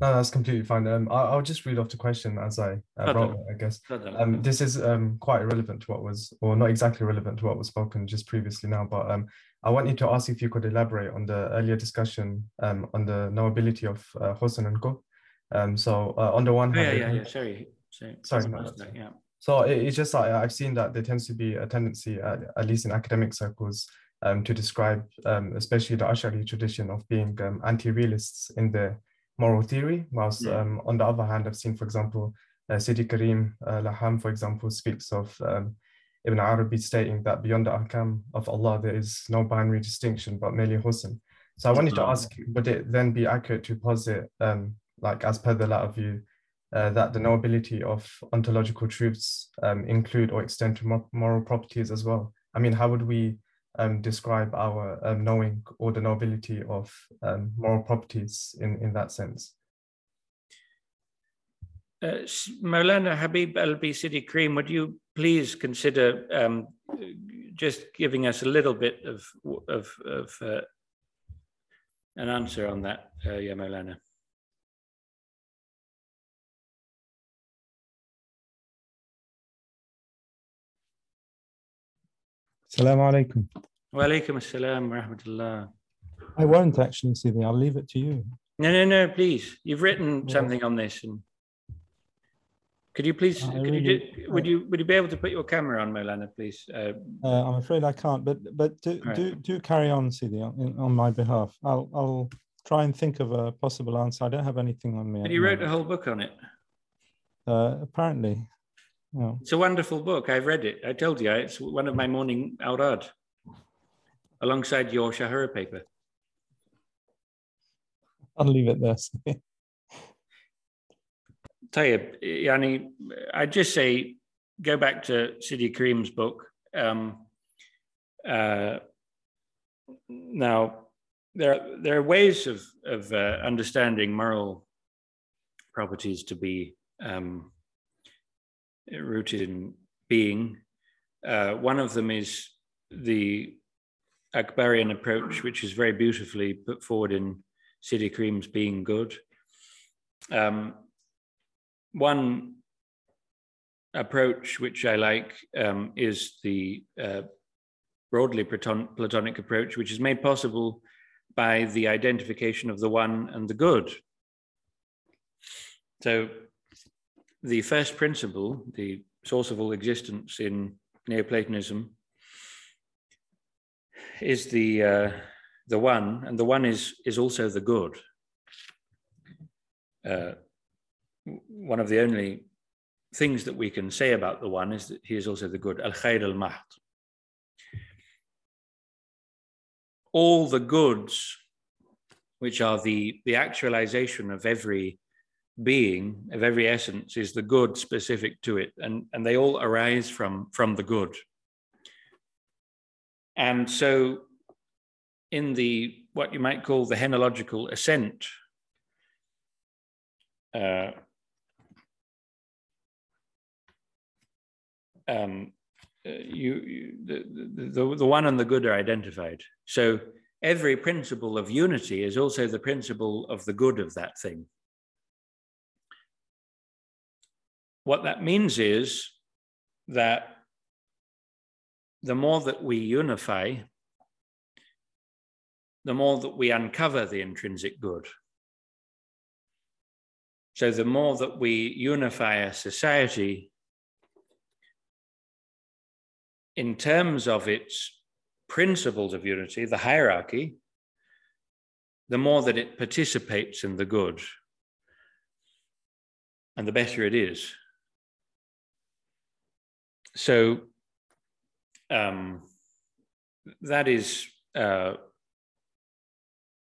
No, that's completely fine. Um, I, will just read off the question as I uh, wrote it, I guess. Um, this is um, quite irrelevant to what was, or not exactly relevant to what was spoken just previously now, but um, I want you to ask if you could elaborate on the earlier discussion um, on the knowability of uh, Husn and Qubh. Um, so uh, on the one hand, yeah, yeah, yeah, sorry, sorry, sorry no, yeah. So it's just like I've seen that there tends to be a tendency, at, at least in academic circles, um, to describe, um, especially the Ash'ari tradition of being um, anti-realists in their moral theory, whilst yeah. Um, on the other hand, I've seen, for example, uh, Sidi Karim uh, Laham, for example, speaks of um, Ibn Arabi stating that beyond the ahkam of Allah, there is no binary distinction, but merely husn. So I wanted to ask, would it then be accurate to posit, um, like as per the latter view, uh, that the knowability of ontological truths um, include or extend to moral properties as well? I mean, how would we um, describe our um, knowing or the knowability of um, moral properties in, in that sense? Uh, Maulana Habib Albi Sidi Karim, would you please consider um, just giving us a little bit of, of, of uh, an answer on that, uh, yeah, Maulana? Assalamu alaikum. Wa alaikum assalam wa rahmatullah. I won't actually, Sidi. I'll leave it to you. No, no, no, please. You've written something on this. and Could you please, could really, you do, would you would you be able to put your camera on, Maulana, please? Uh, uh, I'm afraid I can't, but but do right. do, do carry on, Sidi, on, on my behalf. I'll I'll try and think of a possible answer. I don't have anything on me. And you wrote a whole book on it. Uh, apparently, Oh. It's a wonderful book. I've read it. I told you, it's one of my morning awrad alongside your Shahara paper. I'll leave it there. Tayyib, Yani, I'd just say go back to Sidi Karim's book. Um, uh, now, there, there are ways of, of uh, understanding moral properties to be um, rooted in being. Uh, one of them is the Akbarian approach, which is very beautifully put forward in Sidi Karim's Being Good. Um, one approach which I like um, is the uh, broadly Platonic approach, which is made possible by the identification of the one and the good. So the first principle, the source of all existence in Neoplatonism, is the uh, the one, and the one is is also the good. Uh, one of the only things that we can say about the one is that he is also the good. Al Khair al Mahd. All the goods, which are the the actualization of every being of every essence is the good specific to it and, and they all arise from from the good. And so in the what you might call the henological ascent uh, um, uh, you, you the, the, the one and the good are identified. So every principle of unity is also the principle of the good of that thing What that means is that the more that we unify, the more that we uncover the intrinsic good. So the more that we unify a society in terms of its principles of unity, the hierarchy, the more that it participates in the good, and the better it is so um, that is uh,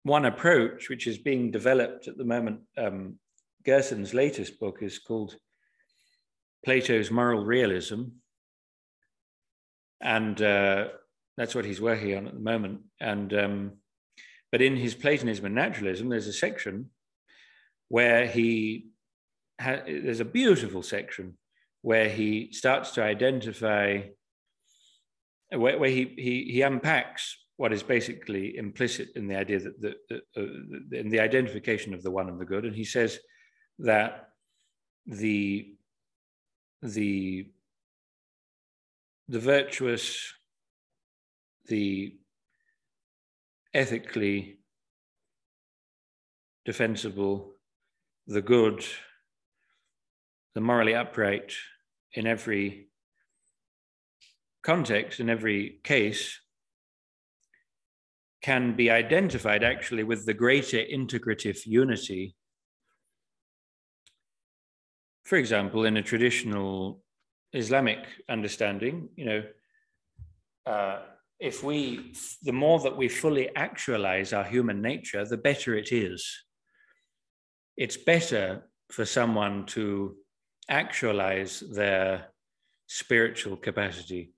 one approach which is being developed at the moment. Um, Gerson's latest book is called Plato's Moral Realism. And uh, that's what he's working on at the moment. And um, but in his Platonism and Naturalism, there's a section where he ha- there's a beautiful section where he starts to identify, where, where he, he, he unpacks what is basically implicit in the idea that the, uh, in the identification of the one and the good, and he says that the the the virtuous, the ethically defensible, the good, the morally upright, in every context, in every case, can be identified actually with the greater integrative unity. For example, in a traditional Islamic understanding, you know, uh, if we, the more that we fully actualize our human nature, the better it is. It's better for someone to actualize their spiritual capacity.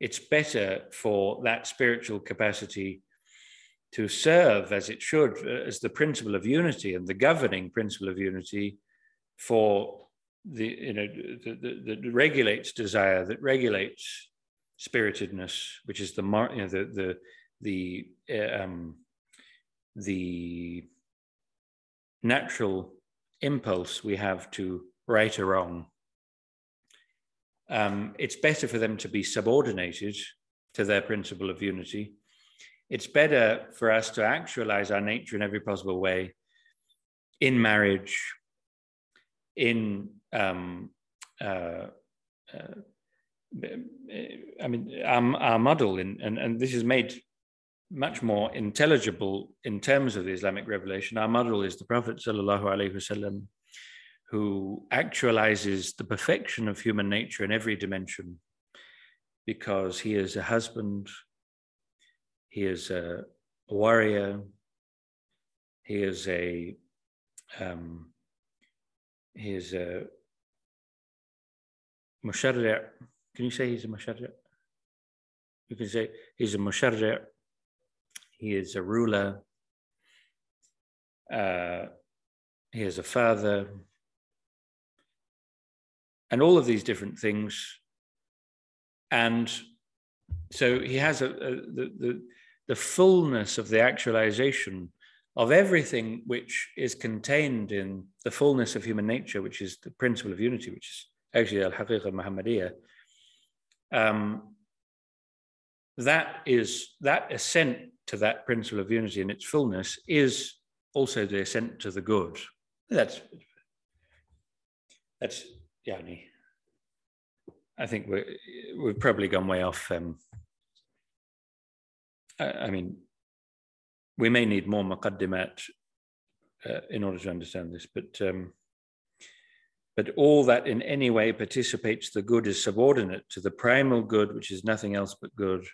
It's better for that spiritual capacity to serve as it should uh, as the principle of unity and the governing principle of unity for the you know that regulates desire that regulates spiritedness which is the you know the the the uh, um, the natural impulse we have to right or wrong um, it's better for them to be subordinated to their principle of unity it's better for us to actualize our nature in every possible way in marriage, in um, uh, uh, I mean, our, our model, in, and, and this is made much more intelligible in terms of the Islamic revelation. Our model is the Prophet sallallahu alaihi wasallam, who actualizes the perfection of human nature in every dimension because he is a husband, he is a warrior. He is a um, he is a musharri'. Can you say he's a musharri'? You can say he's a musharri'. He is a ruler. Uh, he is a father. And all of these different things. And so he has a, a the, the the fullness of the actualization of everything which is contained in the fullness of human nature, which is the principle of unity, which is actually al haqiqa Muhammadiyah. Um, that is that ascent to that principle of unity in its fullness is also the ascent to the good. That's that's Yani. I think we we've probably gone way off um, I, mean, we may need more muqaddimat uh, in order to understand this, but um, but all that in any way participates the good is subordinate to the primal good, which is nothing else but good.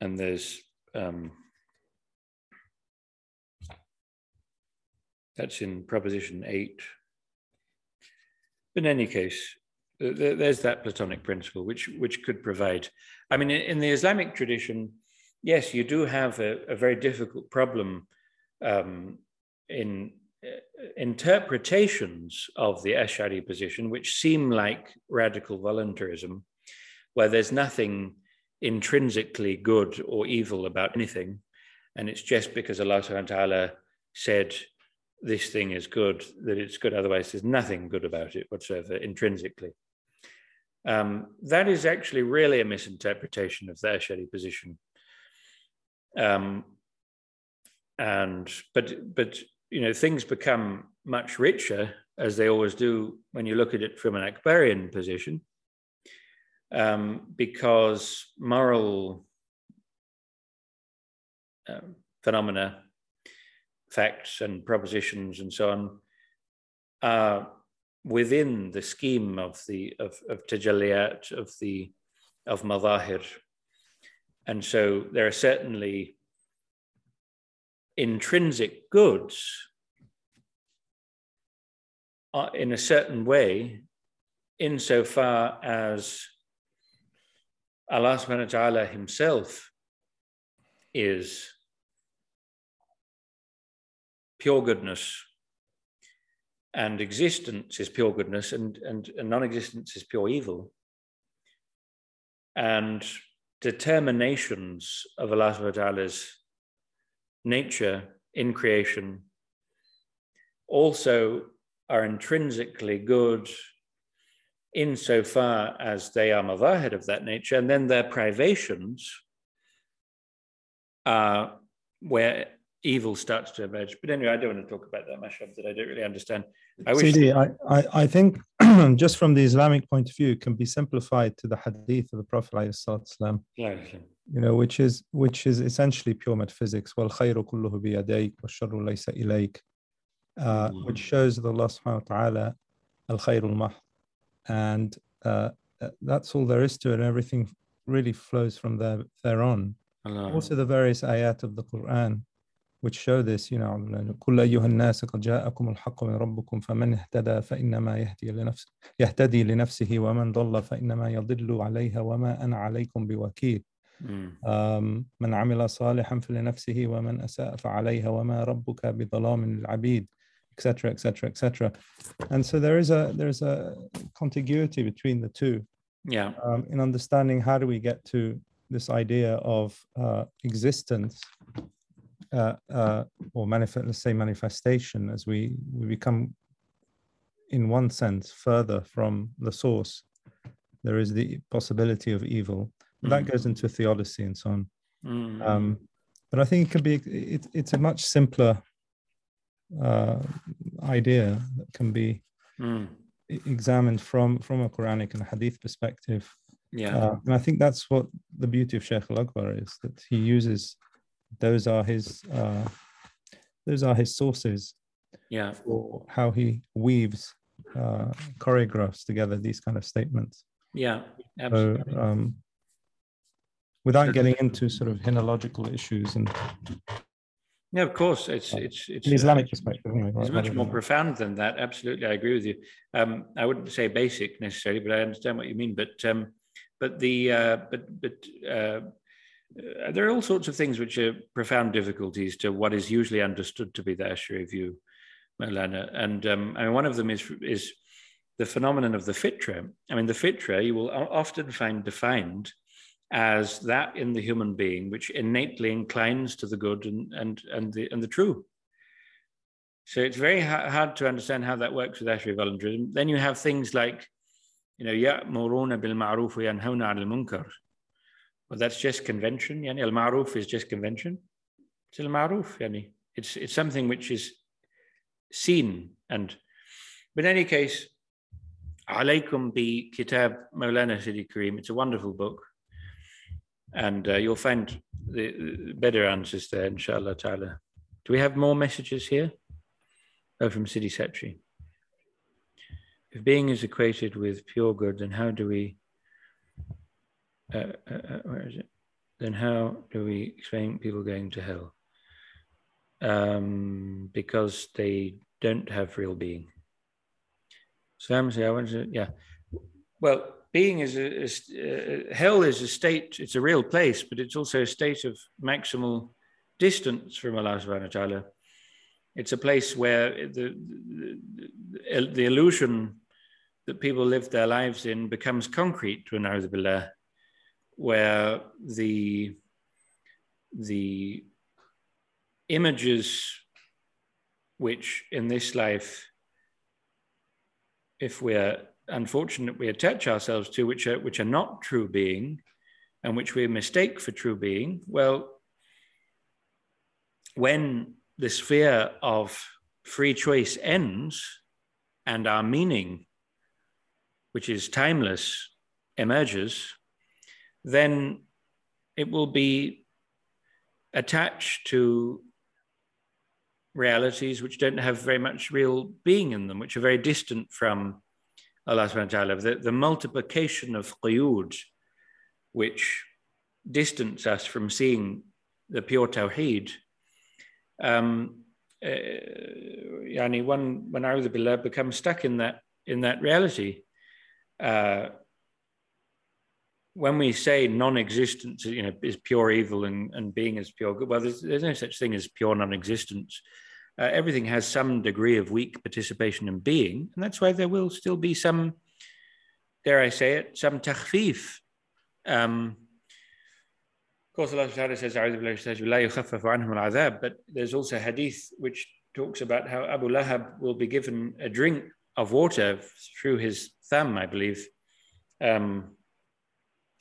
And there's um, that's in proposition eight. In any case, there's that Platonic principle, which which could provide. I mean, in, the Islamic tradition, yes, you do have a, a very difficult problem um, in uh, interpretations of the Ash'ari position, which seem like radical voluntarism, where there's nothing intrinsically good or evil about anything, and it's just because Allah Subhanahu wa Taala said this thing is good that it's good. Otherwise, there's nothing good about it whatsoever intrinsically. Um, that is actually really a misinterpretation of the Ash'ari position. Um, and but but you know things become much richer as they always do when you look at it from an Akbarian position, um, because moral um, phenomena, facts and propositions and so on are within the scheme of the of, of tajalliyat of the of madahir and so there are certainly intrinsic goods uh, in a certain way insofar as Allah subhanahu wa ta'ala himself is pure goodness. And existence is pure goodness and, and, and non-existence is pure evil. And determinations of Allah subhanahu wa ta'ala's nature in creation also are intrinsically good insofar as they are mavahid of that nature, and then their privations are where evil starts to emerge. But anyway, I don't want to talk about that mashup that I don't really understand. I wish. Sidi, I, I, I think just from the Islamic point of view, it can be simplified to the Hadith of the Prophet ﷺ, yeah. You know, which is which is essentially pure metaphysics. Well, khayru kulluhu biyadayk, wa sharru laysa ilayk, uh, mm-hmm. which shows that Allah Subhanahu wa Taala al khayrul mah, and uh, uh, that's all there is to it. And everything really flows from there thereon. Allah. Also, the various ayat of the Quran which show this, you know, كل أيها الناس قد جاءكم الحق من ربكم فمن اهتدى فإنما يهدي لنفسه يهتدي لنفسه ومن ضل فإنما يضل عليها وما أنا عليكم بوكيل من عمل صالحا فلنفسه ومن أساء فعليها وما ربك بظلام للعبيد etc etc etc and so there is a there's a contiguity between the two yeah um, in understanding how do we get to this idea of uh, existence uh, uh, or manifest, let's say manifestation as we, we become in one sense further from the source there is the possibility of evil mm. that goes into theodicy and so on mm. um, but i think it can be it, it's a much simpler uh, idea that can be mm. examined from from a quranic and hadith perspective yeah uh, and i think that's what the beauty of sheikh al-akbar is that he uses those are his uh, those are his sources yeah for how he weaves uh, choreographs together these kind of statements yeah absolutely. so um, without getting into sort of henological issues and yeah of course it's it's it's an islamic uh, perspective anyway, right? it's much more profound than that absolutely i agree with you um, i wouldn't say basic necessarily but i understand what you mean but um, but the uh, but but uh, uh, there are all sorts of things which are profound difficulties to what is usually understood to be the Ash'ari view, Maulana. And um, I mean, one of them is is the phenomenon of the fitra. I mean, the fitra you will often find defined as that in the human being which innately inclines to the good and and and the and the true. So it's very ha- hard to understand how that works with Ash'ari voluntarism. Then you have things like, you know, يأمرون بالمعروف وينهون al munkar well, that's just convention. Yani al ma'ruf is just convention. It's ma'ruf. Yani it's it's something which is seen and. But in any case, alaykum bi kitab Maulana Sidi Kareem. It's a wonderful book, and uh, you'll find the, the, better answers there, inshallah ta'ala. Do we have more messages here? Oh, from Sidi Setri. If being is equated with pure good, then how do we uh, uh, uh, where is it? Then how do we explain people going to hell? Um, because they don't have real being. So I'm saying, I want to, yeah. Well, being is a, is, uh, hell is a state, it's a real place, but it's also a state of maximal distance from Allah subhanahu wa ta'ala. It's a place where the, the, the illusion that people live their lives in becomes concrete to an billah where the the images which in this life if we're unfortunate we attach ourselves to which are which are not true being and which we mistake for true being well when the sphere of free choice ends and our meaning which is timeless emerges then it will be attached to realities which don't have very much real being in them, which are very distant from Allah subhanahu wa ta'ala. The, the multiplication of quyud, which distance us from seeing the pure tawheed, um, uh, yani one, when A'udhu becomes stuck in that, in that reality, uh, when we say non-existence, you know, is pure evil and, and being is pure good, well, there's, there's no such thing as pure non-existence. Uh, everything has some degree of weak participation in being, and that's why there will still be some, dare I say it, some takhfif. Um, of course, Allah says, but there's also hadith which talks about how Abu Lahab will be given a drink of water through his thumb, I believe. Um,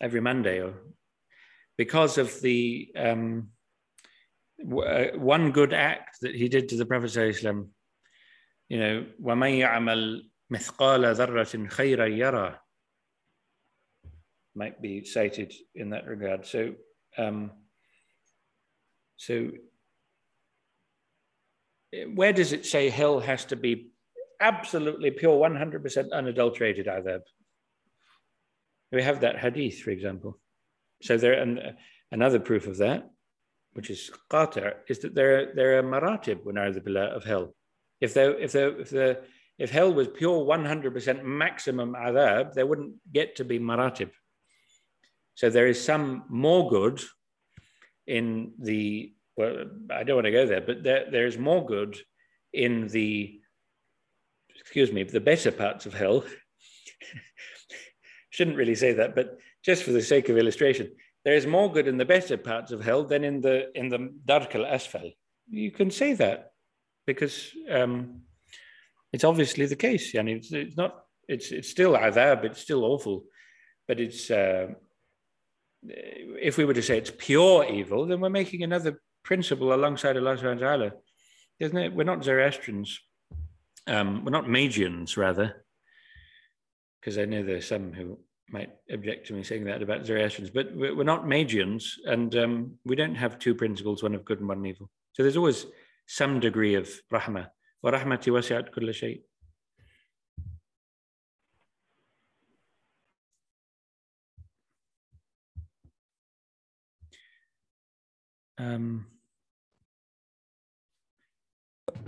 every Monday, or because of the um, uh, one good act that he did to the Prophet Islam, you know, وَمَن يَعْمَلْ مِثْقَالَ ذَرَّةٍ خَيْرًا يَرَى might be cited in that regard. So, um, so where does it say hell has to be absolutely pure, 100% unadulterated adhab? We have that hadith, for example. So there, and another proof of that, which is qata, is that there, there are maratib of hell. If there, if there, if the, if hell was pure 100% maximum adhab, there wouldn't get to be maratib. So there is some more good in the, well, I don't want to go there, but there, there's more good in the, excuse me, the better parts of hell. Shouldn't really say that, but just for the sake of illustration, there is more good in the better parts of hell than in the in the darak al asfal. You can say that because um, it's obviously the case. I mean, it's, it's not. It's it's still adhab. It's still awful, but it's uh, if we were to say it's pure evil, then we're making another principle alongside Allah subhanahu wa ta'ala. Isn't it? We're not Zoroastrians. Um, we're not Magians, rather, because I know there's some who might object to me saying that about Zoroastrians, but we're not Magians, and um, we don't have two principles, one of good and one evil. So there's always some degree of rahmah. وَرَحْمَتِ وَسِعَتْ كُلَّ شَيْءٍ Um,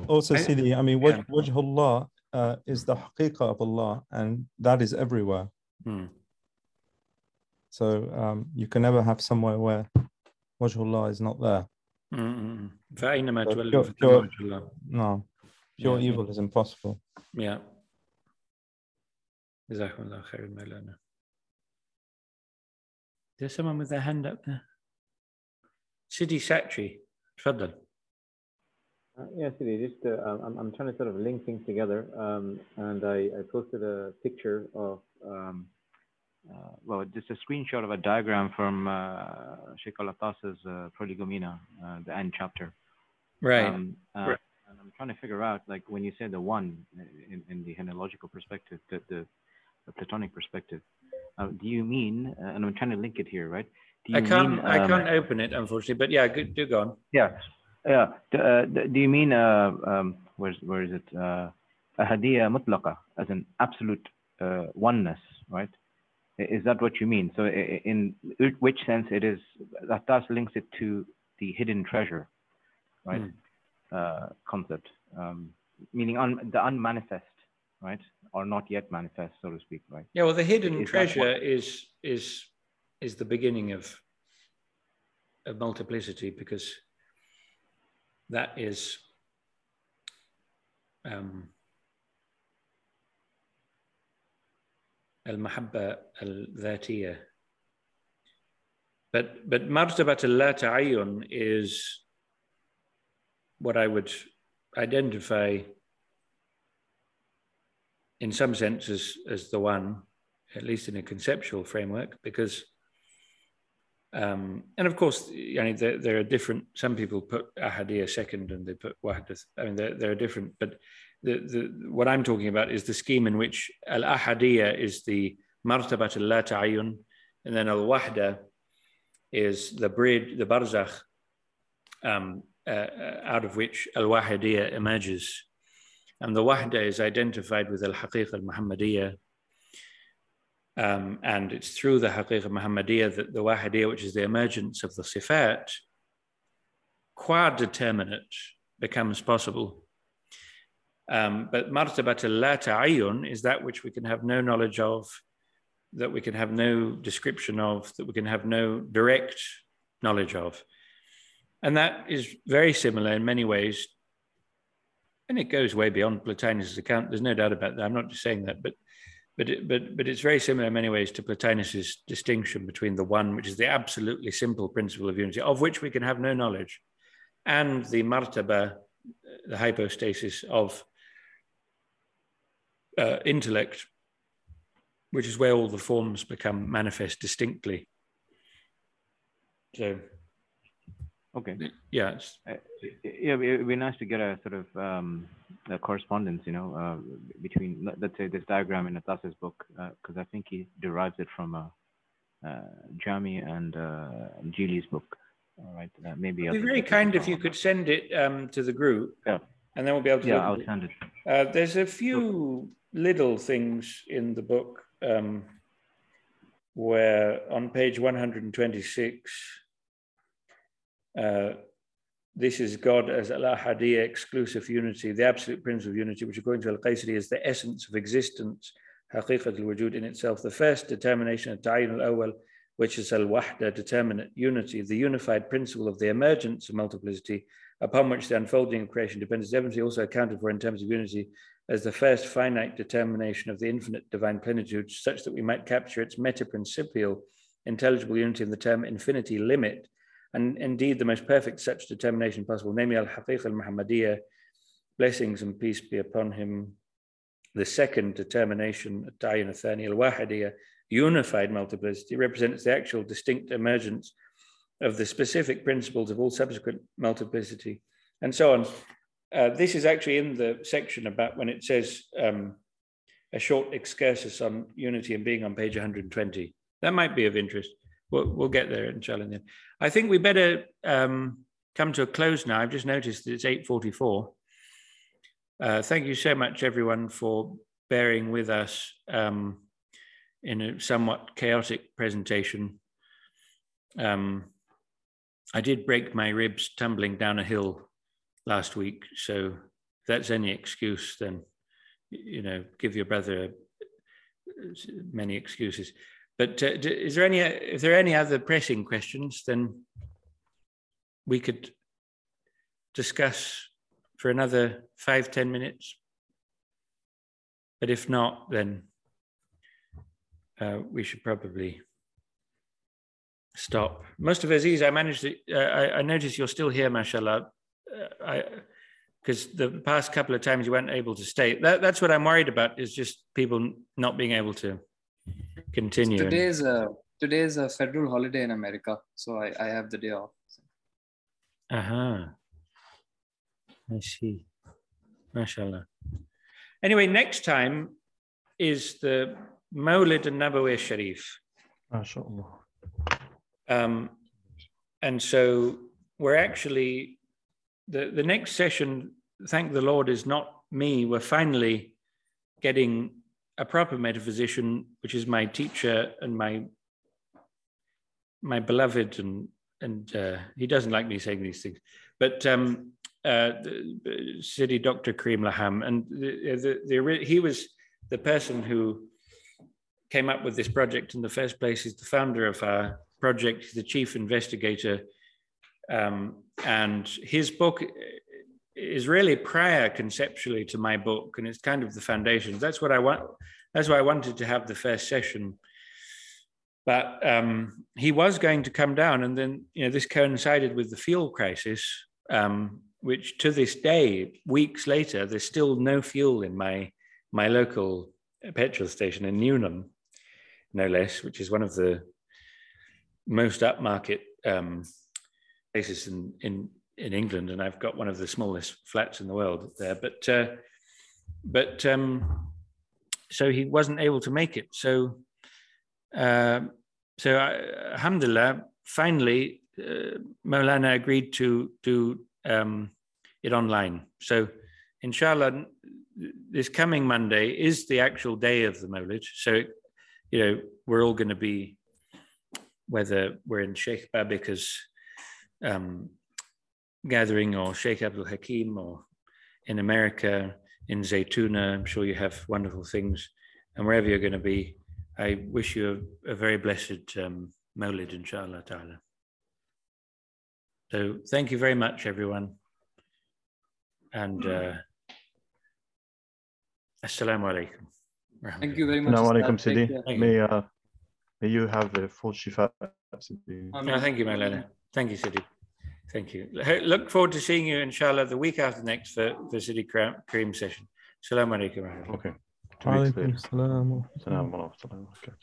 also, Sidi, I mean, yeah. Wajhullah uh, is the haqiqah of Allah, and that is everywhere. Hmm. So um, you can never have somewhere where wajhullah is not there. Mm-hmm. So pure, pure, no, pure yeah. evil is impossible. Yeah. Jazakumullah khairan, There's someone with their hand up there. Sidi Setri, Tfaddal. Uh, yeah, Sidi, just uh, I'm, I'm trying to sort of link things together. Um, and I, I posted a picture of um, uh, well, just a screenshot of a diagram from uh, Sheikh Al-Attas's uh, Prolegomena, uh, the end chapter. Right. Um, uh, right. And I'm trying to figure out, like, when you say the one in, in the henological perspective, the, the, the Platonic perspective, do you mean, and I'm trying to link it here, right? I can't. Mean, um, I can't open it, unfortunately. But yeah, good, do go on. Yeah, yeah. Do, uh, do you mean uh, um, where's where is it? Uh, ahadiyya mutlaqa, as an absolute uh, oneness, right? Is that what you mean? So, in which sense it is that thus links it to the hidden treasure, right? Mm. Uh, concept, um, meaning un, the unmanifest, right, or not yet manifest, so to speak, right? Yeah. Well, the hidden is treasure is is is the beginning of, of multiplicity because that is um, المحبة الذاتية but but مرتبة اللا تعين is what I would identify in some sense as, as the one, at least in a conceptual framework, because um, and of course, you know, there, there, are different. Some people put ahadiyya second, and they put wahdath. I mean, there, there are different. But the, the, what I'm talking about is the scheme in which al ahadiyya is the martabat al la ta'ayun, and then al wahda is the bridge, the barzakh, um, uh, uh out of which al wahidiyya emerges. And the wahda is identified with al haqiq al muhammadiyya, um, and it's through the Haqiqa Muhammadiyah that the Wahidiyah, which is the emergence of the Sifat, qua determinate becomes possible. Um, but martabat la ta'ayyun is that which we can have no knowledge of, that we can have no description of, that we can have no direct knowledge of. And that is very similar in many ways. And it goes way beyond Plotinus' account. There's no doubt about that. I'm not just saying that, but but it, but but it's very similar in many ways to Plotinus's distinction between the one, which is the absolutely simple principle of unity, of which we can have no knowledge, and the martaba, the hypostasis of uh, intellect, which is where all the forms become manifest distinctly. So, Okay. Yeah. Uh, yeah, it would be nice to get a sort of um, a correspondence, you know, uh, between, let's say, this diagram in Attas's book, because uh, I think he derives it from uh, uh Jami and uh, Jili's book. All right, uh, maybe. It'd be very kind if you could send it um, to the group. Yeah. And then we'll be able to. Yeah, I'll send it. Uh, there's a few little things in the book um, where on page 126, uh, this is God as al-ahadiyya, exclusive unity, the absolute principle of unity, which according to Al-Qaysari is the essence of existence, haqiqat al-wujud in itself. The first determination of ta'yin al-awwal, which is al-wahda, determinate unity, the unified principle of the emergence of multiplicity, upon which the unfolding of creation depends, is evidently also accounted for in terms of unity as the first finite determination of the infinite divine plenitude, such that we might capture its meta-principial intelligible unity in the term infinity limit, and indeed the most perfect such determination possible, namely al-haqiq al-Muhammadiyya, blessings and peace be upon him. The second determination, Tayin Athani al-Wahidiyya, unified multiplicity, represents the actual distinct emergence of the specific principles of all subsequent multiplicity, and so on. Uh, this is actually in the section about when it says um, a short excursus on unity and being on page 120. That might be of interest. We'll, we'll get there, inshallah. Then. I think we better um, come to a close now. I've just noticed that it's 8.44. Uh, thank you so much, everyone, for bearing with us um, in a somewhat chaotic presentation. Um, I did break my ribs tumbling down a hill last week. So if that's any excuse, then, you know, give your brother many excuses. But uh, is there any, if there are any other pressing questions, then we could discuss for another five ten minutes. But if not, then uh, we should probably stop. Most of Aziz, I managed to, uh, I, I notice you're still here, mashallah. Uh, I, because the past couple of times you weren't able to stay. That, that's what I'm worried about is just people not being able to continue. So today is a today is a federal holiday in America, so I, I have the day off. Uh huh. I see. MashaAllah. Anyway, next time is the Mawlid and Nabawi Sharif. MashaAllah. Um, and so we're actually the, the next session, thank the Lord, is not me. We're finally getting a proper metaphysician, which is my teacher and my my beloved, and and uh, he doesn't like me saying these things, but um, uh, Sidi Dr. Karim Laham, and the, the, the, he was the person who came up with this project in the first place. He's the founder of our project, He's the chief investigator um, and his book is really prior conceptually to my book, and it's kind of the foundation. That's what I want. That's why I wanted to have the first session. But um, he was going to come down, and then you know this coincided with the fuel crisis, um, which to this day, weeks later, there's still no fuel in my my local petrol station in Newnham, no less, which is one of the most upmarket um, places in, in, in England, and I've got one of the smallest flats in the world there. But uh, but um, so he wasn't able to make it. So uh, so I, Alhamdulillah, finally, uh, Maulana agreed to do um, it online. So inshallah, this coming Monday is the actual day of the Mawlid. So you know we're all going to be whether we're in Sheikh Babika's um, gathering or Sheikh Abdul Hakim or in America, in Zaytuna. I'm sure you have wonderful things. And wherever you're going to be, I wish you a, a very blessed um, Mawlid, inshallah ta'ala. So thank you very much, everyone. And uh, Assalamu alaikum. Thank you very much. Assalamu alaikum, Sidi. May, uh, may you have the full shifa. No, thank you, Maulana. Thank you, Sidi. Thank you. Look forward to seeing you, inshallah, the week after next for the Sidi Karim session. Assalamu alaikum. Okay. Two weeks later.